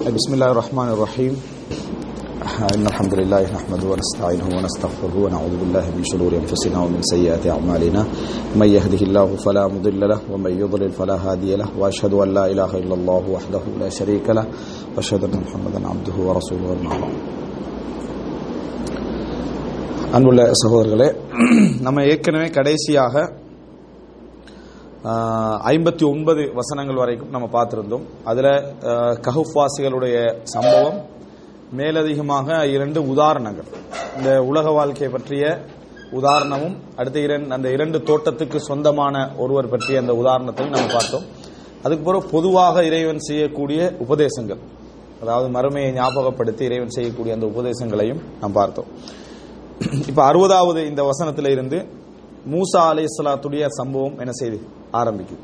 بسم الله الرحمن الرحيم. إن الحمد لله نحمده ونستعينه ونستغفره ونعوذ بالله من شرور أنفسنا ومن سيئات أعمالنا. من يهده الله فلا مضل له ومن يضلل فلا هادي له وأشهد أن لا إله إلا الله وحده لا شريك له وأشهد أن محمدا عبده ورسوله المعلوم அன்புள்ள சகோதரர்களே நம்ம ஏற்கனவே கடைசியாக ஐம்பத்தி ஒன்பது வசனங்கள் வரைக்கும் நம்ம பார்த்திருந்தோம். அதில் கஹுஃபாசிகளுடைய சம்பவம் மேலதிகமாக இரண்டு உதாரணங்கள். இந்த உலக வாழ்க்கை பற்றிய உதாரணமும் அடுத்த இரண்டு அந்த இரண்டு தோட்டத்துக்கு சொந்தமான ஒருவர் பற்றிய அந்த உதாரணத்தையும் நம்ம பார்த்தோம். அதுக்கு பிறகு பொதுவாக இறைவன் செய்யக்கூடிய உபதேசங்கள் அதாவது மறுமையை ஞாபகப்படுத்தி இறைவன் செய்யக்கூடிய அந்த உபதேசங்களையும் நாம் பார்த்தோம். இப்ப அறுபதாவது இந்த வசனத்தில் இருந்து மூசா அலை சலாத்துடைய சம்பவம் என்ன செய்து ஆரம்பிக்குது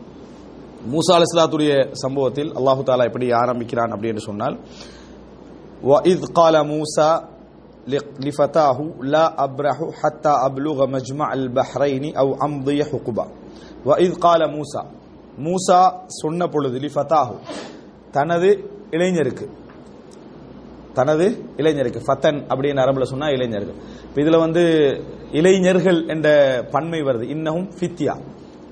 மூசா அலை சலாத்துடைய சம்பவத்தில் அல்லாஹு தாலா எப்படி ஆரம்பிக்கிறான் அப்படின்னு சொன்னால் وَإِذْ قَالَ مُوسَى لِفَتَاهُ لَا أَبْرَحُ حَتَّى أَبْلُغَ مَجْمَعَ الْبَحْرَيْنِ أَوْ أَمْضِيَ حُقُبًا وَإِذْ قَالَ مُوسَى மூசா சொன்ன பொழுது லிஃபதாஹு தனது இளைஞருக்கு தனது இளைஞருக்கு ஃபத்தன் அப்படின்னு அரபுல சொன்னா இளைஞர்கள். இப்போ இதுல வந்து இளைஞர்கள் என்ற பன்மை வருது. இன்னஹும் ஃபித்யா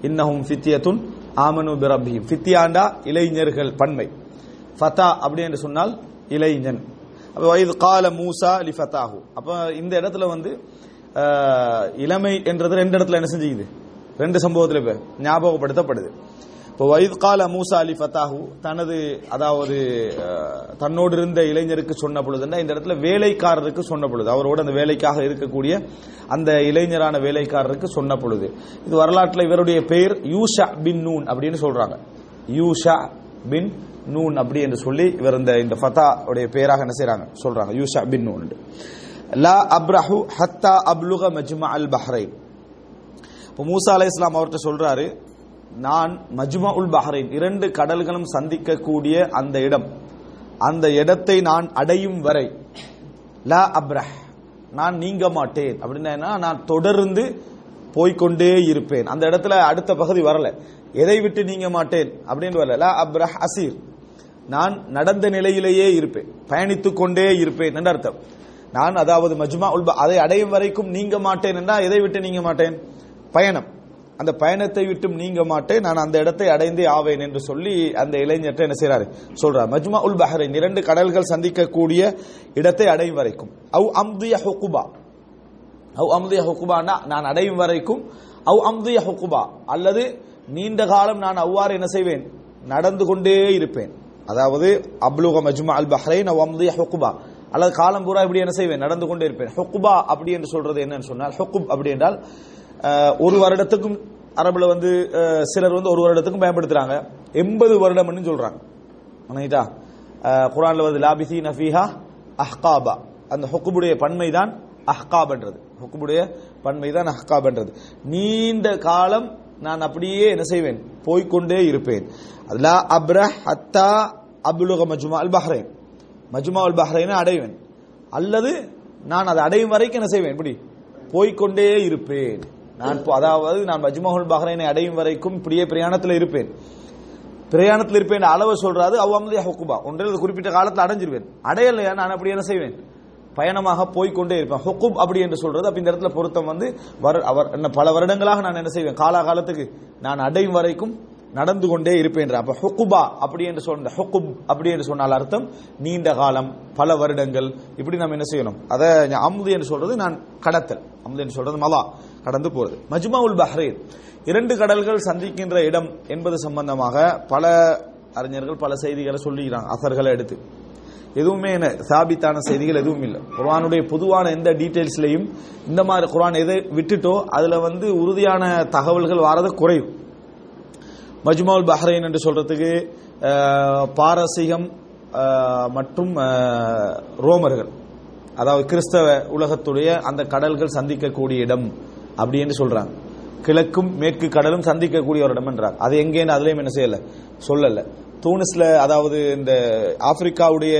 இன்னஹும் ஃபித்யத்துன் ஆமனு பிரபியும் ஃபித்யாண்டா இளைஞர்கள் பன்மை. ஃபதா அப்படி என்று சொன்னால் இளைஞன். அப்போ வயது கால மூசா லி ஃபத்தாஹு. அப்போ இந்த இடத்துல வந்து இளமை என்றது ரெண்டு இடத்துல என்ன செஞ்சுக்குது? ரெண்டு சம்பவத்தில் இப்போ ஞாபகப்படுத்தப்படுது. இப்போ வைத் கால மூசா அலி ஃபத்தாஹு தனது அதாவது தன்னோடு இருந்த இளைஞருக்கு சொன்ன பொழுதுன்னா இந்த இடத்துல வேலைக்காரருக்கு சொன்ன பொழுது அவரோட அந்த வேலைக்காக இருக்கக்கூடிய அந்த இளைஞரான வேலைக்காரருக்கு சொன்ன பொழுது. இது வரலாற்றில் இவருடைய பெயர் யூஷா பின் நூன் அப்படின்னு சொல்றாங்க. யூஷா பின் நூன் அப்படி என்று சொல்லி இவர் இந்த இந்த ஃபத்தா உடைய பெயராக என்ன செய்யறாங்க சொல்றாங்க. யூஷா பின் நூன் லா அப்ரஹு ஹத்தா அப்லுக மஜ்மா அல் பஹ்ரைன். இப்போ மூசா அலை இஸ்லாம் அவர்கிட்ட சொல்றாரு நான் மஜ்மா உல் பஹ்ரைன் இரண்டு கடல்களும் சந்திக்கக்கூடிய அந்த இடம். அந்த இடத்தை நான் அடையும் வரை லா அப்ரஹ் நான் நீங்க மாட்டேன். அப்படின்னா நான் தொடர்ந்து போய்கொண்டே இருப்பேன். அந்த இடத்துல அடுத்த பகுதி வரல. எதை விட்டு நீங்க மாட்டேன்? அப்படின்னு வரல. லா அப்ரஹ் அசீர். நான் நடந்த நிலையிலேயே இருப்பேன். பயணித்துக் கொண்டே இருப்பேன் என்று அர்த்தம். நான் அதாவது மஜ்மா உல்பா அதை அடையும் வரைக்கும் நீங்க மாட்டேன் என்றால் எதை விட்டு நீங்க மாட்டேன்? பயணம். அந்த பயணத்தை விட்டும் நீங்க மாட்டேன் நான் அந்த இடத்தை அடைந்தே ஆவேன் என்று சொல்லி அந்த இளைஞர்கிட்ட என்ன செய்யறாரு சொல்றார் மஜ்மா உல் பஹரைன் இரண்டு கடல்கள் சந்திக்கக்கூடிய இடத்தை அடையும் வரைக்கும். அவு அம்திய ஹுகுபா. அவு அம்திய ஹுகுபானா? நான் அடையும் வரைக்கும். அவு அம்திய ஹுகுபா. அல்லது நீண்ட காலம் நான் அவ்வாறு என்ன செய்வேன்? நடந்து கொண்டே இருப்பேன். அதாவது அப்லுக மஜ்மா அல் பஹ்ரைன் அவு அம்திய ஹுகுபா. அல்லது காலம் பூரா இப்படி என்ன செய்வேன்? நடந்து கொண்டே இருப்பேன். ஹுக்குபா அப்படி என்று சொல்றது என்னன்னு சொன்னால் ஹுக்குப் அப்படி என்றால் ஒரு வருடத்துக்கும் அரபுல வந்து சிலர் வந்து ஒரு வருடத்துக்கும் பயன்படுத்துறாங்க. எண்பது வருடம்னு சொல்றாங்க. ரைட்டா குரான்ல வந்து லாபிசி நஃபீஹா அஹ்காபா. அந்த ஹொக்குபுடைய பன்மை தான் அஹ்காப்ன்றது. ஹொக்குபுடைய பன்மை தான் அஹ்காப்ன்றது. நீண்ட காலம் நான் அப்படியே என்ன செய்வேன்? போய்கொண்டே இருப்பேன். அதுல அப்ரஹ் ஹத்தா அபுலுக மஜ்மா அல் பஹ்ரைன் மஜ்மா அல் பஹ்ரைனை அடைவேன். அல்லது நான் அதை அடையும் வரைக்கும் என்ன செய்வேன்? இப்படி போய்கொண்டே இருப்பேன். நான் அதாவது நான் மஜ்மஹுல் பஹ்ரைனை அடையும் வரைக்கும் இப்படியே பிரயாணத்தில் இருப்பேன். பிரயாணத்தில் இருப்பேன் அளவு சொல்றாது அவ்வமதியா ஹொக்குபா ஒன்றில் குறிப்பிட்ட காலத்தில் அடைஞ்சிருவேன். அடையலையா நான் அப்படி என்ன செய்வேன்? பயணமாக போய்கொண்டே இருப்பேன். ஹொக்குப் அப்படி என்று சொல்றது. அப்ப இந்த இடத்துல பொருத்தம் வந்து அவர் என்ன பல வருடங்களாக நான் என்ன செய்வேன்? காலாகாலத்துக்கு நான் அடையும் வரைக்கும் நடந்து கொண்டே இருப்பேன் அப்ப ஹுக்குபா அப்படி என்று சொன்ன ஹொக்குப் அப்படி என்று சொன்னால் அர்த்தம் நீண்ட காலம் பல வருடங்கள் இப்படி நம்ம என்ன செய்யணும்? அதை அமுது என்று சொல்றது நான் கடத்தல். அமுது என்று சொல்றது மலா கடந்து போறது. மஜ்மா உல் பஹ்ரீன் இரண்டு கடல்கள் சந்திக்கின்ற இடம் என்பது சம்பந்தமாக பல அறிஞர்கள் பல செய்திகளை சொல்லிக்கிறாங்க அசர்களை எடுத்து. எதுவுமே என்ன சாபித்தான செய்திகள் எதுவும் இல்லை. குரானுடைய பொதுவான எந்த டீட்டெயில்ஸ்லையும் இந்த மாதிரி குரான் எதை விட்டுட்டோ அதுல வந்து உறுதியான தகவல்கள் வாரது குறையும். மஜ்மால் பஹ்ரைன் என்று சொல்றதுக்கு பாரசீகம் மற்றும் ரோமர்கள். அதாவது கிறிஸ்தவ உலகத்துடைய அந்த கடல்கள் சந்திக்கக்கூடிய இடம் அப்படின்னு சொல்றாங்க. கிழக்கும் மேற்கு கடலும் சந்திக்கக்கூடிய ஒரு இடம் என்றார் அது எங்கேன்னு அதுலயும் என்ன செய்யல? சொல்லல. தூனிஸ்ல அதாவது இந்த ஆப்பிரிக்காவுடைய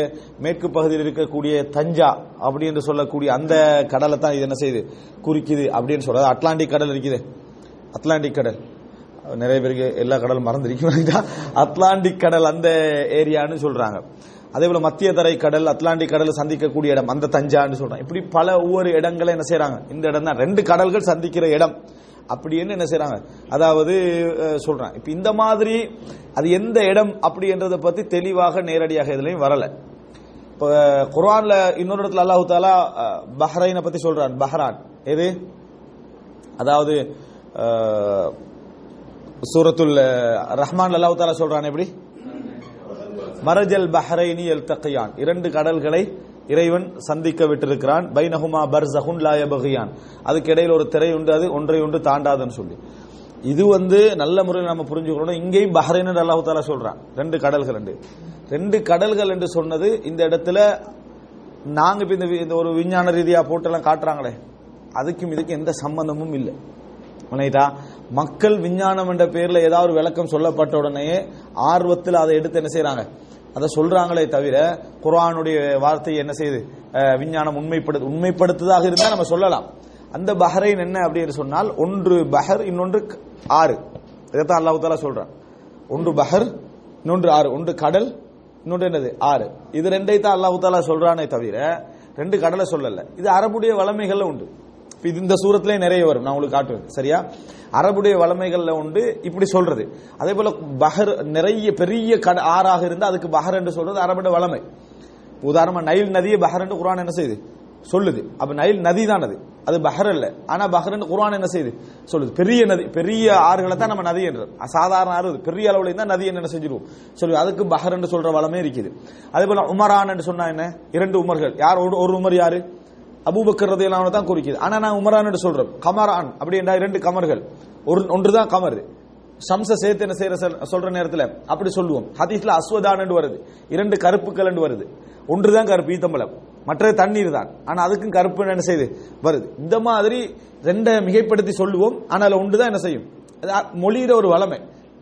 மேற்கு பகுதியில் இருக்கக்கூடிய தஞ்சா அப்படி என்று சொல்லக்கூடிய அந்த கடலை தான் இது என்ன செய்யுது? குறிக்குது அப்படின்னு சொல்றது அட்லாண்டிக் கடல் இருக்குது. அட்லாண்டிக் கடல். நிறைய பேருக்கு எல்லா கடலும் மறந்துருக்கும் அட்லாண்டிக் கடல் அந்த ஏரியான்னு சொல்றாங்க. அதே போல மத்திய தரை கடல் அட்லாண்டிக் கடல் சந்திக்கக்கூடிய இடம் அந்த தஞ்சான்னு சொல்றாங்க. இப்படி பல ஒவ்வொரு இடங்களை என்ன செய்யறாங்க இந்த இடம் தான். ரெண்டு கடல்கள் சந்திக்கிற இடம். அப்படின்னு என்ன செய்யறாங்க அதாவது சொல்றாங்க. இப்ப இந்த மாதிரி அது எந்த இடம் அப்படின்றத பத்தி தெளிவாக நேரடியாக இதுலயும் வரல. இப்போ குர்ஆன்ல இன்னொரு இடத்துல அல்லாஹு தாலா பஹ்ரைனை பத்தி சொல்றான். பஹ்ரான். எது? அதாவது சூரத்துல் ரஹ்மான் அல்லாஹ் தாலா சொல்றான் எப்படி? மரஜல் பஹ்ரைனி எல் தக்கையான் இரண்டு கடல்களை இறைவன் சந்திக்க விட்டிருக்கிறான். பைனஹுமா பர்சஹுன் லா யபகியான். அதுக்கு இடையில் ஒரு திரை உண்டு அது ஒன்றை ஒன்று தாண்டாதுன்னு சொல்லி. இது வந்து நல்ல முறையில் நம்ம புரிஞ்சுக்கணும் இங்கேயும் பஹ்ரைன் அல்லாஹு தாலா சொல்றான். ரெண்டு கடல்கள் என்று. ரெண்டு கடல்கள் என்று சொன்னது இந்த இடத்துல நாங்க இப்ப இந்த வி- இந்த ஒரு விஞ்ஞான ரீதியா போட்டெல்லாம் காட்டுறாங்களே அதுக்கும் இதுக்கும் எந்த சம்பந்தமும் இல்லை. உண்மைதா மக்கள் விஞ்ஞானம் என்ற பேர்ல ஏதாவது ஒரு விளக்கம் சொல்லப்பட்ட உடனே ஆர்வத்தில் அதை எடுத்து என்ன செய்யறாங்க அதை சொல்றாங்களே தவிர குரானுடைய வார்த்தை என்ன செய்யுது விஞ்ஞானம் உண்மைப்படுத்து உண்மைப்படுத்துதாக இருந்தா நம்ம சொல்லலாம். அந்த பஹ்ரைன் என்ன அப்படின்னு சொன்னால் ஒன்று பஹர் இன்னொன்று ஆறு. இதைத்தான் அல்லாஹு தாலா சொல்றான். ஒன்று பஹர் இன்னொன்று ஆறு. ஒன்று கடல் இன்னொன்று என்னது? ஆறு. இது ரெண்டை தான் அல்லாஹு தாலா சொல்றானே தவிர ரெண்டு கடலை சொல்லல. இது அரபுடைய வளமைகள்ல உண்டு. இது இந்த சூரத்திலே நிறைய வரும். நான் உங்களுக்கு காட்டுவேன். சரியா? அரபுடைய வளமைகள்ல உண்டு. இப்படி சொல்றது. அதே போல பஹர் நிறைய பெரிய கட ஆறாக இருந்தால் அதுக்கு பஹர் என்று சொல்றது அரபுடைய வளமை. உதாரணமா நைல் நதியை பஹர் என்று குரான் என்ன செய்யுது சொல்லுது. அப்ப நைல் நதி தான் அது. அது பஹர் இல்ல ஆனா பஹர் என்று என்ன செய்யுது சொல்லுது. பெரிய நதி பெரிய ஆறுகளை தான் நம்ம நதி என்று சாதாரண ஆறு பெரிய அளவுல இருந்தா நதி என்ன செஞ்சிருவோம்? சொல்லுது. அதுக்கு பஹர் என்று சொல்ற வளமே இருக்குது. அதே போல உமரான் என்று சொன்னா என்ன? இரண்டு உமர்கள். யார்? ஒரு- ஒரு உமர் யாரு? அபூபக்கர் ரதியல்லாஹு தான் குறிக்குது. ஆனா நான் உமரான் என்று கமரான். அப்படி என்றா இரண்டு கமர்கள். ஒரு ஒன்றுதான் கமர். சம்ச சேர்த்து என்ன செய்யற சொல்- சொல்ற நேரத்தில் அப்படி சொல்லுவோம். ஹதீஸ்ல அஸ்வதான் வருது. இரண்டு கருப்புக்கள் என்று வருது. ஒன்றுதான் கருப்பு ஈத்தம்பலம் மற்றது தண்ணீர் தான் ஆனா அதுக்கும் கருப்பு என்ன செய்யுது வருது. இந்த மாதிரி ரெண்டை மிகைப்படுத்தி சொல்லுவோம். ஆனால் ஒன்றுதான் என்ன செய்யும்? அது மொழியிட ஒரு வளமை.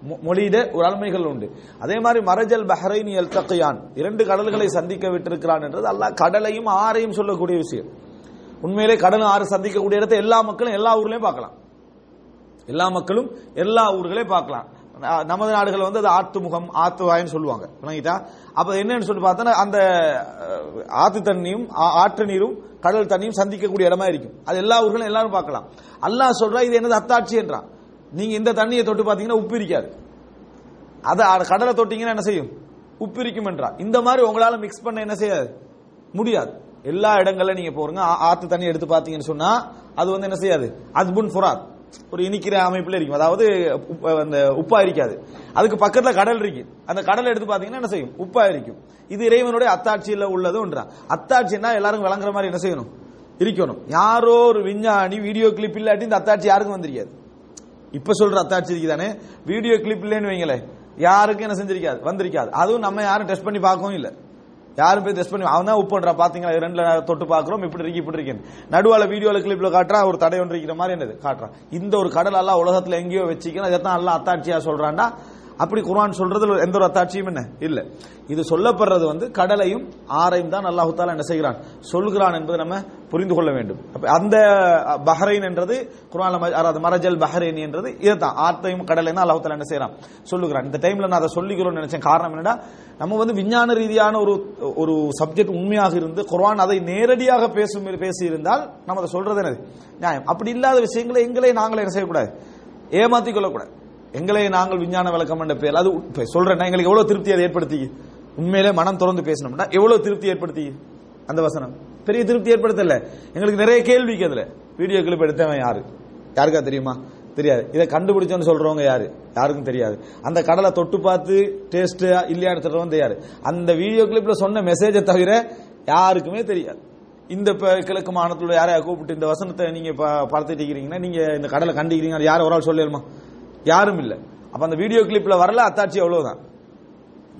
மொ- மொழியிட ஒரு வளமைகள் உண்டு. அதே மாதிரி மரஜல் பஹ்ரைன் எல் தக்கையான் இரண்டு கடல்களை சந்திக்க விட்டிருக்கிறான் என்றது அல்லாஹ் கடலையும் ஆறையும் சொல்லக்கூடிய விஷயம். உண்மையிலே கடலும் ஆறு சந்திக்கக்கூடிய இடத்தை எல்லா மக்களும் எல்லா ஊர்லயும் பார்க்கலாம். எல்லா மக்களும் எல்லா ஊர்களையும் பார்க்கலாம். நமது நாடுகள் வந்து அது ஆத்துமுகம் ஆத்து வாயின்னு சொல்லுவாங்க. விளங்கிட்டா? அப்ப என்னன்னு சொல்லி பார்த்தோன்னா அந்த ஆத்து தண்ணியும் ஆ- ஆற்று நீரும் கடல் தண்ணியும் சந்திக்கக்கூடிய இடமா இருக்கும். அது எல்லா ஊர்களும் எல்லாரும் பார்க்கலாம். அல்லாஹ் சொல்றா இது என்னது அத்தாட்சி என்றான். நீங்க இந்த தண்ணியை தொட்டு பார்த்தீங்கன்னா உப்பு இருக்காது. அதை கடலை தொட்டீங்கன்னா என்ன செய்யும்? உப்பு இருக்கும் என்றா இந்த மாதிரி உங்களால மிக்ஸ் பண்ண என்ன செய்யாது? முடியாது. எல்லா இடங்கள்ல நீங்க போறீங்க ஆத்து தண்ணி எடுத்து பாத்தீங்கன்னு சொன்னா அது வந்து என்ன செய்யாது? அத்புன் ஃபுராத். ஒரு இனிக்கிற அமைப்புல இருக்கும். அதாவது அந்த உப்பா இருக்காது. அதுக்கு பக்கத்துல கடல் இருக்கு. அந்த கடல் எடுத்து பாத்தீங்கன்னா என்ன செய்யும்? உப்பா இருக்கும். இது இறைவனுடைய அத்தாட்சியில உள்ளது அத்தாட்சின்னா எல்லாரும் விளங்குற மாதிரி என்ன செய்யணும்? இருக்கணும். யாரோ ஒரு விஞ்ஞானி வீடியோ கிளிப் இல்லாட்டி இந்த அத்தாட்சி யாருக்கும் வந்திருக்காது. இப்ப சொல்ற அத்தாட்சி இருக்குதானே? வீடியோ கிளிப் இல்லைன்னு வைங்களேன். யாருக்கும் என்ன செஞ்சிருக்காது? வந்திருக்காது. அதுவும் நம்ம யாரும் டெஸ்ட் பண்ணி பார்க்கவும் இல்லை. யாரும் போய் டெஸ்ட் பண்ணி அவன் தான் உப்புன்றா பாத்தீங்களா? இது ரெண்டுல தொட்டு பாக்குறோம் இப்படி இருக்கு இப்படி இருக்கு நடுவால வீடியோல கிளிப்ல காட்டுறான் ஒரு தடை ஒன்று இருக்கிற மாதிரி என்னது? காட்டுறான் இந்த ஒரு கடல் எல்லாம் உலகத்துல எங்கேயோ வச்சுக்கணும் இதைத்தான் எல்லாம் அத்தாட்சியா சொல்றான்டா. அப்படி குர்ஆன் சொல்றதுல எந்த ஒரு அத்தாட்சியும் என்ன? இல்ல. இது சொல்லப்படுறது வந்து கடலையும் ஆறையும் தான் அல்லாஹு தாலா என்ன செய்கிறான்? சொல்கிறான் என்பதை நம்ம புரிந்து கொள்ள வேண்டும். அப்ப அந்த பஹ்ரைன் என்றது குரான் அதாவது மரஜல் பஹ்ரைன் என்றது இதுதான். ஆர்த்தையும் கடலையும் தான் அல்லாஹு தாலா என்ன செய்யறான் சொல்லுகிறான். இந்த டைம்ல நான் அதை சொல்லிக்கிறோம்னு நினைச்சேன். காரணம் என்னடா நம்ம வந்து விஞ்ஞான ரீதியான ஒரு ஒரு சப்ஜெக்ட் உண்மையாக இருந்து குர்ஆன் அதை நேரடியாக பேசும் பேசியிருந்தால் நம்ம அதை சொல்றது என்னது? நியாயம். அப்படி இல்லாத விஷயங்களை எங்களை நாங்களே என்ன செய்யக்கூடாது? ஏமாத்திக் கொள்ளக்கூடாது. எங்களை நாங்கள் விஞ்ஞான விளக்கம் என்ற பேர் அது இப்ப சொல்றேன் எங்களுக்கு எவ்வளவு திருப்தி அதை ஏற்படுத்தி? உண்மையிலே மனம் திறந்து பேசணும்னா எவ்வளவு திருப்தி ஏற்படுத்தி? அந்த வசனம். பெரிய திருப்தி ஏற்படுத்தல. எங்களுக்கு நிறைய கேள்விக்கு அதுல வீடியோ கிளிப் எடுத்தவன் யாரு? யாருக்கா தெரியுமா? தெரியாது. இதை கண்டுபிடிச்சோன்னு சொல்றவங்க யாரு? யாருக்கும் தெரியாது. அந்த கடலை தொட்டு பார்த்து டேஸ்ட் இல்லையா சொல்றவங்க தெரியாது அந்த வீடியோ கிளிப்ல சொன்ன மெசேஜை தவிர யாருக்குமே தெரியாது. இந்த கிழக்கு மாநிலத்தில் யாரையா கூப்பிட்டு இந்த வசனத்தை நீங்க ப- பார்த்துட்டு இருக்கிறீங்கன்னா நீங்க இந்த கடலை கண்டிக்கிறீங்க. யாரும் ஒரு ஆள் சொல்லிடுமா யாரும் இல்லை அப்ப அந்த வீடியோ கிளிப்ல வரல அத்தாட்சி அவ்வளவுதான்.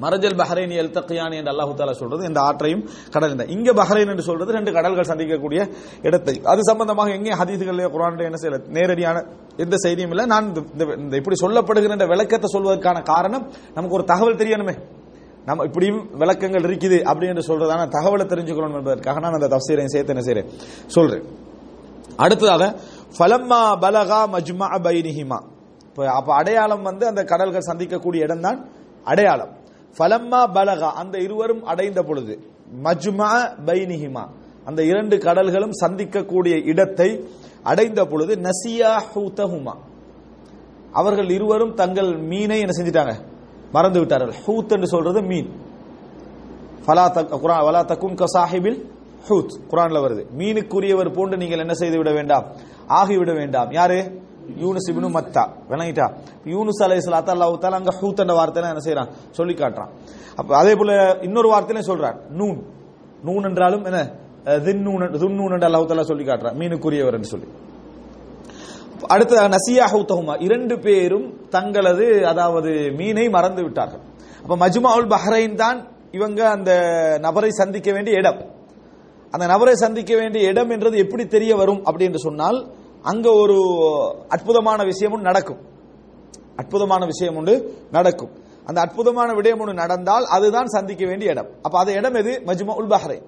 மரஜல் பஹ்ரைன் எல் தக்கியான் என்று அல்லாஹு தாலா சொல்றது இந்த ஆற்றையும் கடல் இந்த இங்க பஹ்ரைன் என்று சொல்றது ரெண்டு கடல்கள் சந்திக்கக்கூடிய இடத்தை. அது சம்பந்தமாக எங்கே ஹதீதுகளிலே குரான் என்ன செய்யல? நேரடியான எந்த செய்தியும் இல்லை. நான் இந்த- இந்த- இப்படி சொல்லப்படுகிற இந்த விளக்கத்தை சொல்வதற்கான காரணம் நமக்கு ஒரு தகவல் தெரியணுமே. நம்ம இப்படியும் விளக்கங்கள் இருக்குது அப்படி என்று சொல்றதான தகவலை தெரிஞ்சுக்கணும் என்பதற்காக நான் அந்த தப்சீரையும் சேர்த்து என்ன செய்யறேன் சொல்றேன். அடுத்ததாக ஃபலம்மா பலகா மஜ்மா பைனிஹிமா. இப்போ அப்ப அடையாளம் வந்து அந்த கடல்கள் சந்திக்கக்கூடிய இடம் தான் அடையாளம். ஃபலம்மா பலகா அந்த இருவரும் அடைந்த பொழுது மஜ்மா பைனிஹிமா அந்த இரண்டு கடல்களும் சந்திக்கக்கூடிய இடத்தை அடைந்த பொழுது நசியா ஹூதஹுமா அவர்கள் இருவரும் தங்கள் மீனை என்ன செஞ்சிட்டாங்க? மறந்து விட்டார்கள். ஹூத் என்று சொல்றது மீன். ஃபலா தக் குரான் வலா தக்கும் கசாஹிபில் ஹூத் குரான்ல வருது. மீனுக்குரியவர் போன்று நீங்கள் என்ன செய்து விட வேண்டாம்? ஆகிவிட வேண்டாம். யாரு? யூனுஸ் இப்னு மத்தா விளங்கிட்டா. யூனுஸ் அலைஹிஸ்ஸலாத்து அல்லாஹ் தஆலா அங்க ஹூத் என்ற வார்த்தையில என்ன செய்றான்? சொல்லி காட்டுறான். அப்ப அதே போல இன்னொரு வார்த்தையில சொல்றான் நூன். நூன் என்றாலும் என்ன? தின்னூன் துன்னூன் என்று அல்லாஹ் தஆலா சொல்லி காட்டுறான். மீனுக்குரியவர் என்று சொல்லி. அடுத்த நசியா ஹவுத்தஹுமா இரண்டு பேரும் தங்களது அதாவது மீனை மறந்து விட்டார்கள். அப்ப மஜ்மாவுல் பஹ்ரைன் தான் இவங்க அந்த நபரை சந்திக்க வேண்டிய இடம். அந்த நபரை சந்திக்க வேண்டிய இடம் என்றது எப்படி தெரிய வரும் அப்படி என்று சொன்னால் அங்க ஒரு அற்புதமான விஷயம் ஒன்று நடக்கும். அற்புதமான விஷயம் ஒன்று நடக்கும். அந்த அற்புதமான விடயம் ஒன்று நடந்தால் அதுதான் சந்திக்க வேண்டிய இடம். அப்ப அது இடம் எது? மஜ்மா உல் பஹ்ரைன்.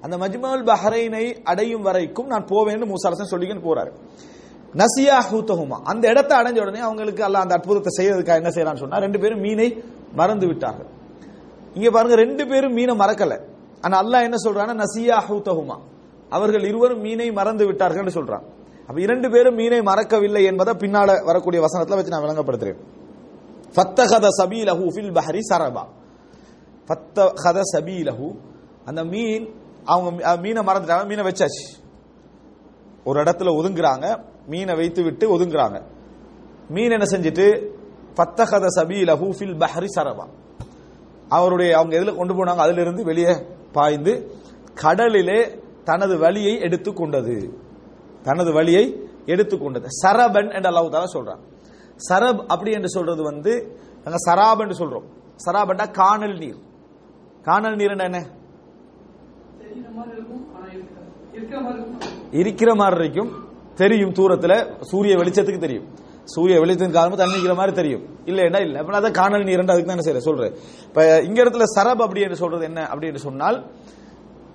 அந்த மஜ்மா உல் பஹ்ரைனை அடையும் வரைக்கும் நான் போவேன்னு மூசாரசன் சொல்லிக்கின்னு போறாரு. நசியா ஹூத்தஹுமா. அந்த இடத்தை அடைஞ்ச உடனே அவங்களுக்கு அல்ல அந்த அற்புதத்தை செய்யறதுக்காக என்ன செய்யலாம்னு சொன்னா ரெண்டு பேரும் மீனை மறந்து விட்டார்கள். இங்க பாருங்க ரெண்டு பேரும் மீனை மறக்கல. ஆனா அல்லாஹ் என்ன சொல்றான்னா நசியா ஹூத்தஹுமா. அவர்கள் இருவரும் மீனை மறந்து விட்டார்கள் சொல்றான் அப்ப இரண்டு பேரும் மீனை மறக்கவில்லை என்பதை பின்னால வரக்கூடிய வசனத்துல வச்சு நான் விளங்கப்படுத்துறேன். ஃபத்தகத சபீலஹு ஃபில் பஹரி சரபா. ஃபத்தகத சபீலஹு. அந்த மீன் அவங்க மீ- மீனை மறந்துட்டாங்க மீனை வச்சாச்சு. ஒரு இடத்துல ஒதுங்குறாங்க மீனை வைத்து விட்டு ஒதுங்குறாங்க. மீன் என்ன செஞ்சுட்டு? ஃபத்தகத சபீலஹு ஃபில் பஹரி சரபா. அவருடைய அவங்க எதில் கொண்டு போனாங்க? அதிலிருந்து வெளியே பாய்ந்து கடலிலே தனது வழியை எடுத்துக்கொண்டது தனது வழியை எடுத்துக்கொண்டது சரபன் என்று அல்லாஹு தாலா சொல்றான். சரப் அப்படி என்று சொல்றது வந்து நாங்கள் சராப் என்று சொல்றோம். சராபண்டா காணல் நீர். காணல் நீர் என்ன? இருக்கிற மாதிரி இருக்கும். தெரியும் தூரத்துல சூரிய வெளிச்சத்துக்கு தெரியும். சூரிய வெளிச்சத்தின் காரணமா தண்ணி இருக்கிற மாதிரி தெரியும். இல்லைன்னா இல்ல. அப்ப அதான் காணல் நீர் அதுக்கு தான் என்ன சொல்றேன் இப்ப இங்க இடத்துல சரப் அப்படி என்று சொல்றது என்ன? அப்படி என்று சொன்னால்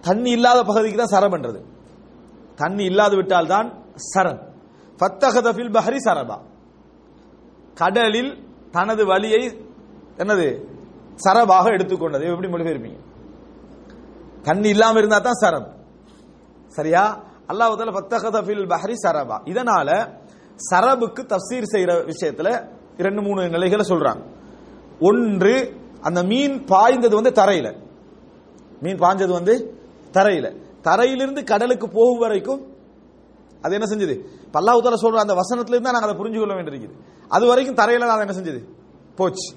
தண்ணி இல்லாத பகுதிக்கு தான் சரபன்றது தண்ணி இல்லாது விட்டால் தான் சரண். ஃபத்தகத ஃபில் பஹரி சரபா. கடலில் தனது வழியை என்னது? சரபாக எடுத்துக்கொண்டது. எப்படி மொழிபெயர்ப்பீங்க? தண்ணி இல்லாம இருந்தா தான் சரண். சரியா? அல்லாஹ் தால ஃபில் பஹரி சரபா. இதனால சரபுக்கு தப்சீர் செய்யற விஷயத்துல இரண்டு மூணு நிலைகளை சொல்றாங்க. ஒன்று அந்த மீன் பாய்ந்தது வந்து தரையில. மீன் பாய்ஞ்சது வந்து தரையில. தரையிலிருந்து கடலுக்கு போகும் வரைக்கும் அது என்ன செஞ்சது? பல்லாவுத்தால சொல்ற அந்த வசனத்துல இருந்தா நாங்க அதை புரிஞ்சு கொள்ள வேண்டியிருக்குது. அது வரைக்கும் தரையில நான் என்ன செஞ்சது? போச்சு.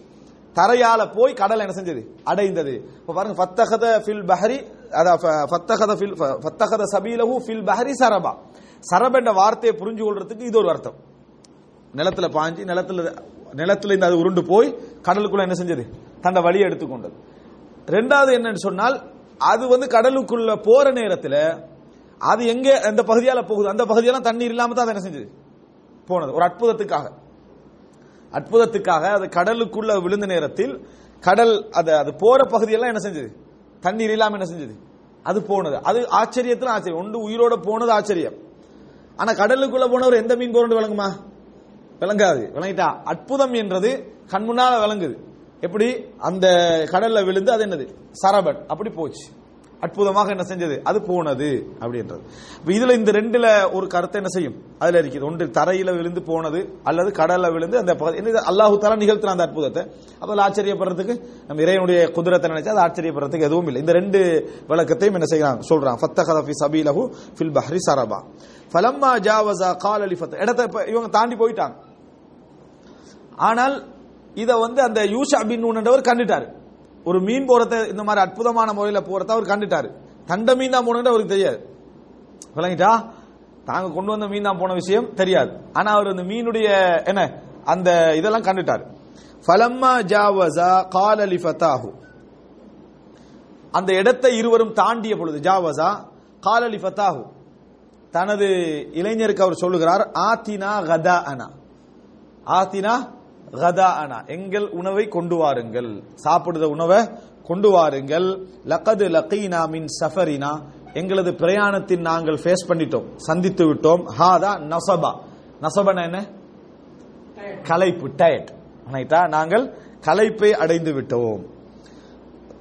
தரையால போய் கடல் என்ன செஞ்சது? அடைந்தது. இப்ப பாருங்க ஃபத்தகத ஃபில் பஹரி அதா ஃபத்தகத ஃபில் ஃபத்தகத சபீலஹு ஃபில் பஹரி சரபா. சரப் என்ற வார்த்தையை புரிஞ்சு கொள்றதுக்கு இது ஒரு அர்த்தம். நிலத்துல பாஞ்சு நிலத்துல நிலத்துல இருந்து அது உருண்டு போய் கடலுக்குள்ள என்ன செஞ்சது? தன்னை வழியை எடுத்துக்கொண்டது ரெண்டாவது என்னன்னு சொன்னால் அது வந்து கடலுக்குள்ள போற நேரத்தில் அது எங்க அந்த பகுதியால போகுது? அந்த பகுதியெல்லாம் தண்ணீர் இல்லாம தான் என்ன செஞ்சது? போனது. ஒரு அற்புதத்துக்காக. அற்புதத்துக்காக அது கடலுக்குள்ள விழுந்த நேரத்தில் கடல் அது அது போற பகுதியெல்லாம் என்ன செஞ்சது? தண்ணீர் இல்லாம என்ன செஞ்சது? அது போனது. அது ஆச்சரியத்தில் ஆச்சரியம். ஒன்று உயிரோட போனது ஆச்சரியம். ஆனா கடலுக்குள்ள போனவர் எந்த மீன் போறது விளங்குமா? விளங்காது. விளங்கிட்டா. அற்புதம் என்றது கண் முன்னால விளங்குது. எப்படி? அந்த கடல்ல விழுந்து அது என்னது? சரபன். அப்படி போச்சு. அற்புதமாக என்ன செஞ்சது? அது போனது அப்படின்றது. இதுல இந்த ரெண்டுல ஒரு கருத்தை என்ன செய்யும்? அதுல இருக்குது. ஒன்று தரையில விழுந்து போனது அல்லது கடல்ல விழுந்து அந்த என்ன அல்லாஹு தலா நிகழ்த்தின அந்த அற்புதத்தை. அதில் ஆச்சரியப்படுறதுக்கு நம்ம இறைவனுடைய குதிரத்தை நினைச்சா அது ஆச்சரியப்படுறதுக்கு எதுவும் இல்லை. இந்த ரெண்டு விளக்கத்தையும் என்ன செய்யலாம் சொல்றான். ஃபத்தகத ஃபி சபீலஹு ஃபில் பஹ்ரி சரபா. ஃபலம்மா ஜாவஸா கால் அலி ஃபத் இடத்தை இவங்க தாண்டி போயிட்டாங்க. ஆனால் இதை வந்து அந்த யூஷா பின் நூன்றவர் கண்டுட்டாரு. ஒரு மீன் போறத இந்த மாதிரி அற்புதமான முறையில் போறத அவர் கண்டுட்டாரு. தண்ட மீன் தான் போனது அவருக்கு தெரியாது. விளங்கிட்டா? தாங்க கொண்டு வந்த மீன் தான் போன விஷயம் தெரியாது. ஆனா அவர் அந்த மீனுடைய என்ன அந்த இதெல்லாம் கண்டுட்டாரு. ஃபலம்மா ஜாவஸா காலலி ஃபத்தாஹு. அந்த இடத்தை இருவரும் தாண்டிய பொழுது ஜாவஸா காலலி ஃபத்தாஹு. தனது இளைஞருக்கு அவர் சொல்லுகிறார் ஆத்தினா கதா அனா ஆத்தினா கதா அனா எங்கள் உணவை கொண்டு வாருங்கள். சாப்பிடுற உணவை கொண்டு வாருங்கள். லக்கது லக்கீனா மின் சஃபரினா எங்களது பிரயாணத்தின் நாங்கள் ஃபேஸ் பண்ணிட்டோம் சந்தித்து விட்டோம். ஹாதா நசபா. நசபனா என்ன? களைப்பு டயட் நைட்டா நாங்கள் களைப்பை அடைந்து விட்டோம்.